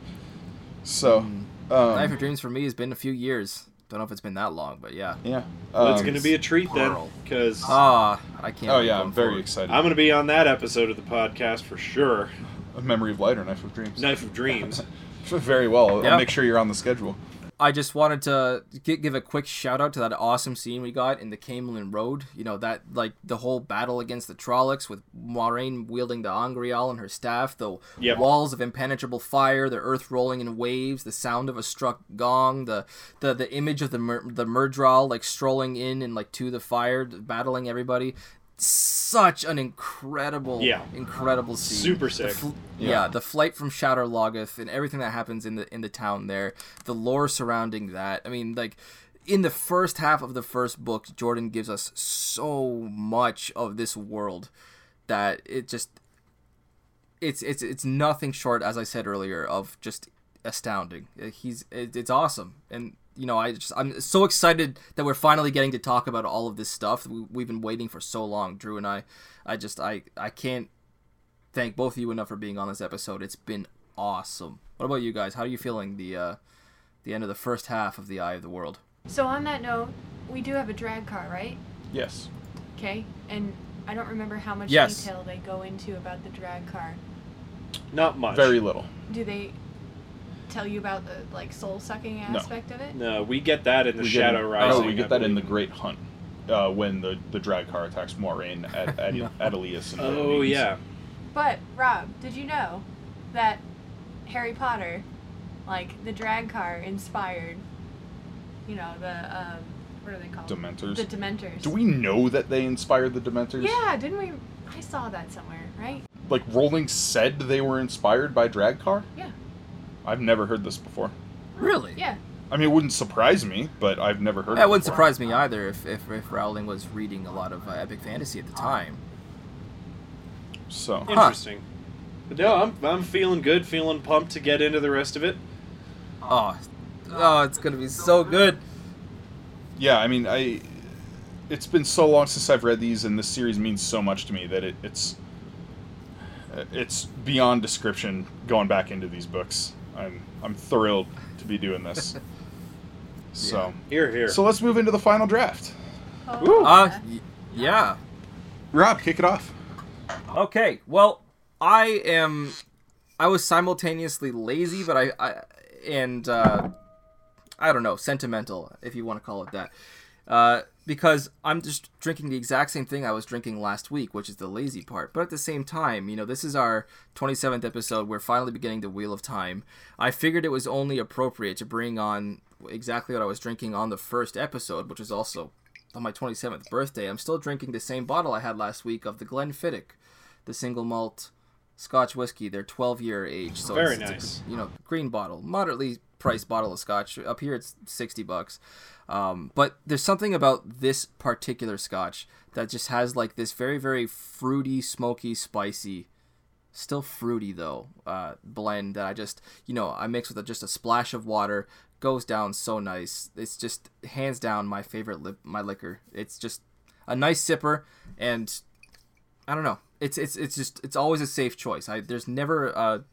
so Mm. um, Knife of Dreams for me has been a few years. Don't know if it's been that long, but yeah. yeah Well, it's Um, going to be a treat then, because Ah, I can't. oh yeah i'm very forward. excited I'm going to be on that episode of the podcast for sure. a memory of light or knife of dreams Knife of Dreams. Very well. Yeah. I'll make sure you're on the schedule. I just wanted to give a quick shout out to that awesome scene we got in the Caemlyn Road. You know that like the whole battle against the Trollocs with Moiraine wielding the Angreal and her staff, the Yep. walls of impenetrable fire, the earth rolling in waves, the sound of a struck gong, the the, the image of the Mur- the Myrddraal like strolling in and like to the fire, battling everybody. Such an incredible, Yeah. incredible scene. Super The sick. fl- Yeah. yeah. the flight from Shadar Logoth and everything that happens in the in the town there, the lore surrounding that. I mean, like in the first half of the first book, Jordan gives us so much of this world that it just it's it's it's nothing short, as I said earlier, of just astounding. He's it, it's awesome, and you know I just I'm so excited that we're finally getting to talk about all of this stuff. We, we've been waiting for so long, Drew and I. I just I I can't thank both of you enough for being on this episode. It's been awesome. What about you guys? How are you feeling the uh, the end of the first half of the Eye of the World? So on that note, we do have a draghkar, right? Yes. Okay. And I don't remember how much Yes. detail they go into about the draghkar. Not much. Very little. Do they tell you about the like soul sucking No. aspect of it? No, we get that in the We get Shadow in- Rising. Oh, we I get that in the believe. Great Hunt. uh, when the the draghkar attacks Moiraine at at, No. at Elias and Oh Orleans. yeah. But Rob, did you know that Harry Potter, like the draghkar, inspired, you know, the um, what are they called? Dementors. The Dementors. Do we know that they inspired the Dementors? Yeah, didn't we? I saw that somewhere, right? Like Rowling said they were inspired by draghkar. Yeah. I've never heard this before. Really? Yeah. I mean, it wouldn't surprise me, but I've never heard. That it wouldn't before. surprise me either if, if, if Rowling was reading a lot of uh, epic fantasy at the time. So Interesting. But no, I'm I'm feeling good, feeling pumped to get into the rest of it. Oh, oh, it's gonna be so good. yeah, I mean, I. It's been so long since I've read these, and this series means so much to me that it, it's. It's beyond description going back into these books. I'm I'm thrilled to be doing this. So Here, here. so let's move into the final draft. Oh, Woo. Uh, yeah. y- yeah. Rob, kick it off. Okay. Well, I am. I was simultaneously lazy, but I, I and uh, I don't know, sentimental, if you want to call it that, uh, because I'm just drinking the exact same thing I was drinking last week, which is the lazy part. But at the same time, you know, this is our 27th episode. We're finally beginning the Wheel of Time. I figured it was only appropriate to bring on exactly what I was drinking on the first episode, which was also on my 27th birthday. I'm still drinking the same bottle I had last week of the Glenfiddich, the single malt Scotch whiskey. They're 12 year age, so Very it's, it's a, nice. you know green bottle, moderately priced bottle of Scotch. Up here it's 60 bucks. Um, but there's something about this particular Scotch that just has like this very very fruity, smoky, spicy still fruity though uh, blend that I just you know I mix with a, just a splash of water goes down so nice. It's just hands down my favorite lip my liquor. It's just a nice sipper and I don't know. It's it's it's just it's always a safe choice. I there's never a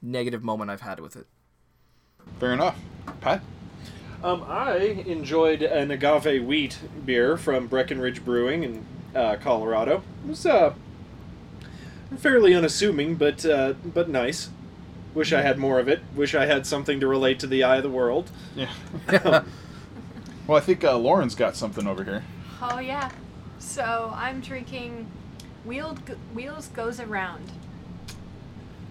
negative moment I've had with it Fair enough. Pat. Um, I enjoyed an agave wheat beer from Breckenridge Brewing in uh, Colorado. It was uh, fairly unassuming, but uh, but nice. Wish I had more of it. Wish I had something to relate to the eye of the world. Yeah. well, I think uh, Lauren's got something over here. Oh yeah. So I'm drinking Wheeled Wheels Goes Around.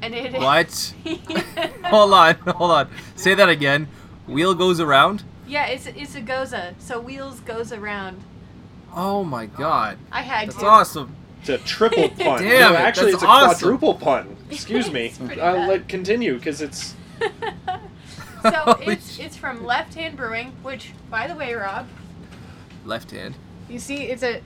And it what hold on hold on say that again wheel goes around yeah, it's it's a gose. So Wheels Goes Around. oh my god I had that's to. awesome It's a triple pun. Damn no, actually, that's it's a awesome. quadruple pun. Excuse me. I'll uh, let continue because it's so it's it's from Left Hand Brewing, which by the way, Rob, left hand you see it's a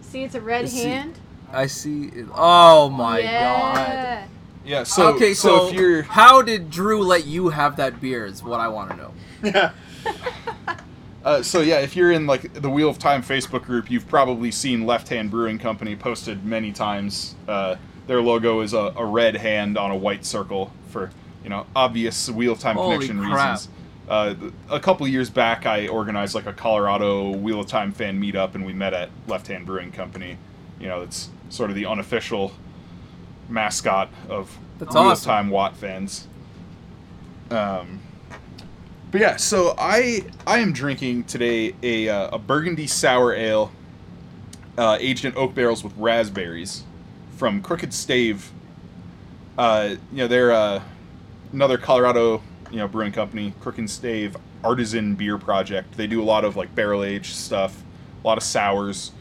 see it's a red I see. hand. I see it. oh my god yeah. Yeah. So okay, so, so, if you're how did Drew let you have that beer? Is what I want to know. uh, so yeah, if you're in like the Wheel of Time Facebook group, you've probably seen Left Hand Brewing Company posted many times. Uh, their logo is a, a red hand on a white circle for you know obvious Wheel of Time Holy connection crap. reasons. Uh, th- a couple years back, I organized like a Colorado Wheel of Time fan meetup, and we met at Left Hand Brewing Company. You know, it's sort of the unofficial mascot of That's Wheel awesome. Time WoT fans. Um, but yeah, so I I am drinking today a uh, a Burgundy sour ale, uh, aged in oak barrels with raspberries, from Crooked Stave. Uh, you know they're uh, another Colorado you know brewing company, Crooked Stave Artisan Beer Project. They do a lot of like barrel aged stuff, a lot of sours.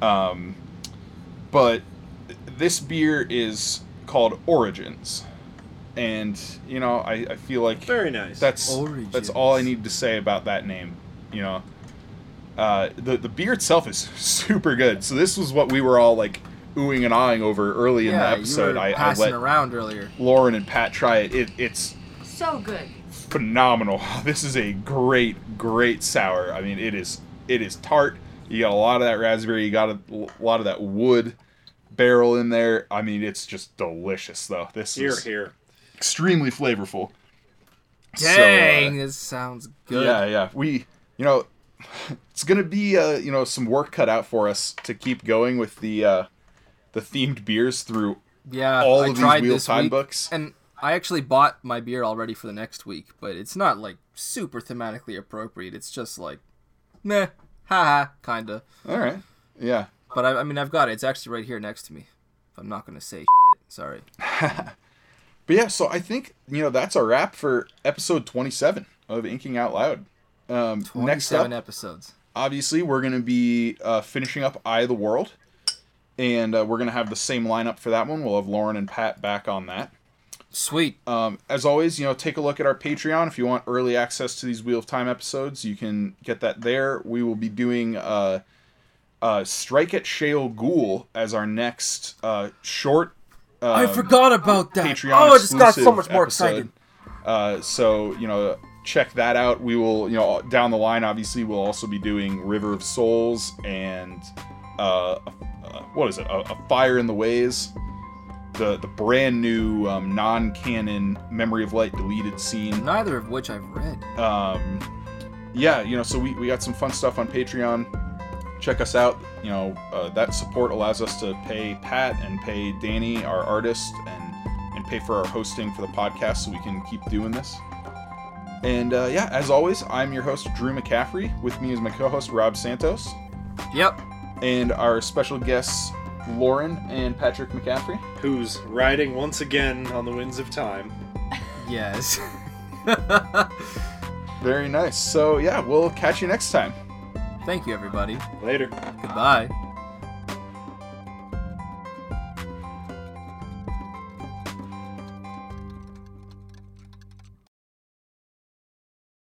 Um, but this beer is called Origins, and you know I, I feel like very nice. that's Origins. that's all I need to say about that name. You know, uh, the the beer itself is super good. So this was what we were all like oohing and ahhing over early in the episode. you were I, I let around earlier. Lauren and Pat try it. it. It's So good. phenomenal. This is a great great sour. I mean, it is it is tart. You got a lot of that raspberry. You got a, a lot of that wood barrel in there. I mean, it's just delicious though. This here, is here. extremely flavorful. So, uh, Dang, this sounds good. Yeah, yeah. We, you know, it's gonna be uh, you know, some work cut out for us to keep going with the uh, the themed beers through Yeah, all I of these tried Wheel this Time week, books. and I actually bought my beer already for the next week, but it's not like super thematically appropriate. It's just like, meh, Haha, kinda. All right. Yeah. But I, I mean, I've got it. It's actually right here next to me. I'm not gonna say shit. Sorry. But yeah, so I think you know that's a wrap for episode 27 of Inking Out Loud. Um, next up, episodes. obviously, we're going to be uh, finishing up Eye of the World, and uh, we're going to have the same lineup for that one. We'll have Lauren and Pat back on that. Sweet. Um, as always, you know, take a look at our Patreon if you want early access to these Wheel of Time episodes. You can get that there. We will be doing uh, uh, Strike at Shayol Ghul as our next uh, short. I um, forgot about that. Patreon oh, I just got so much more episode. excited. Uh, so you know, check that out. We will, you know, down the line, obviously, we'll also be doing River of Souls and uh, uh what is it? A, a Fire in the Ways, the the brand new um, non-canon Memory of Light deleted scene. Neither of which I've read. Um, yeah, you know, so we we got some fun stuff on Patreon. Check us out. You know, uh, that support allows us to pay Pat and pay Danny, our artist, and and pay for our hosting for the podcast, so we can keep doing this. And uh, yeah, as always, I'm your host Drew McCaffrey. With me is my co-host Rob Santos, Yep. and our special guests Lauren and Patrick McCaffrey. Who's riding once again on the winds of time. Yes. Very nice. So yeah, we'll catch you next time. Thank you, everybody. Later. Goodbye.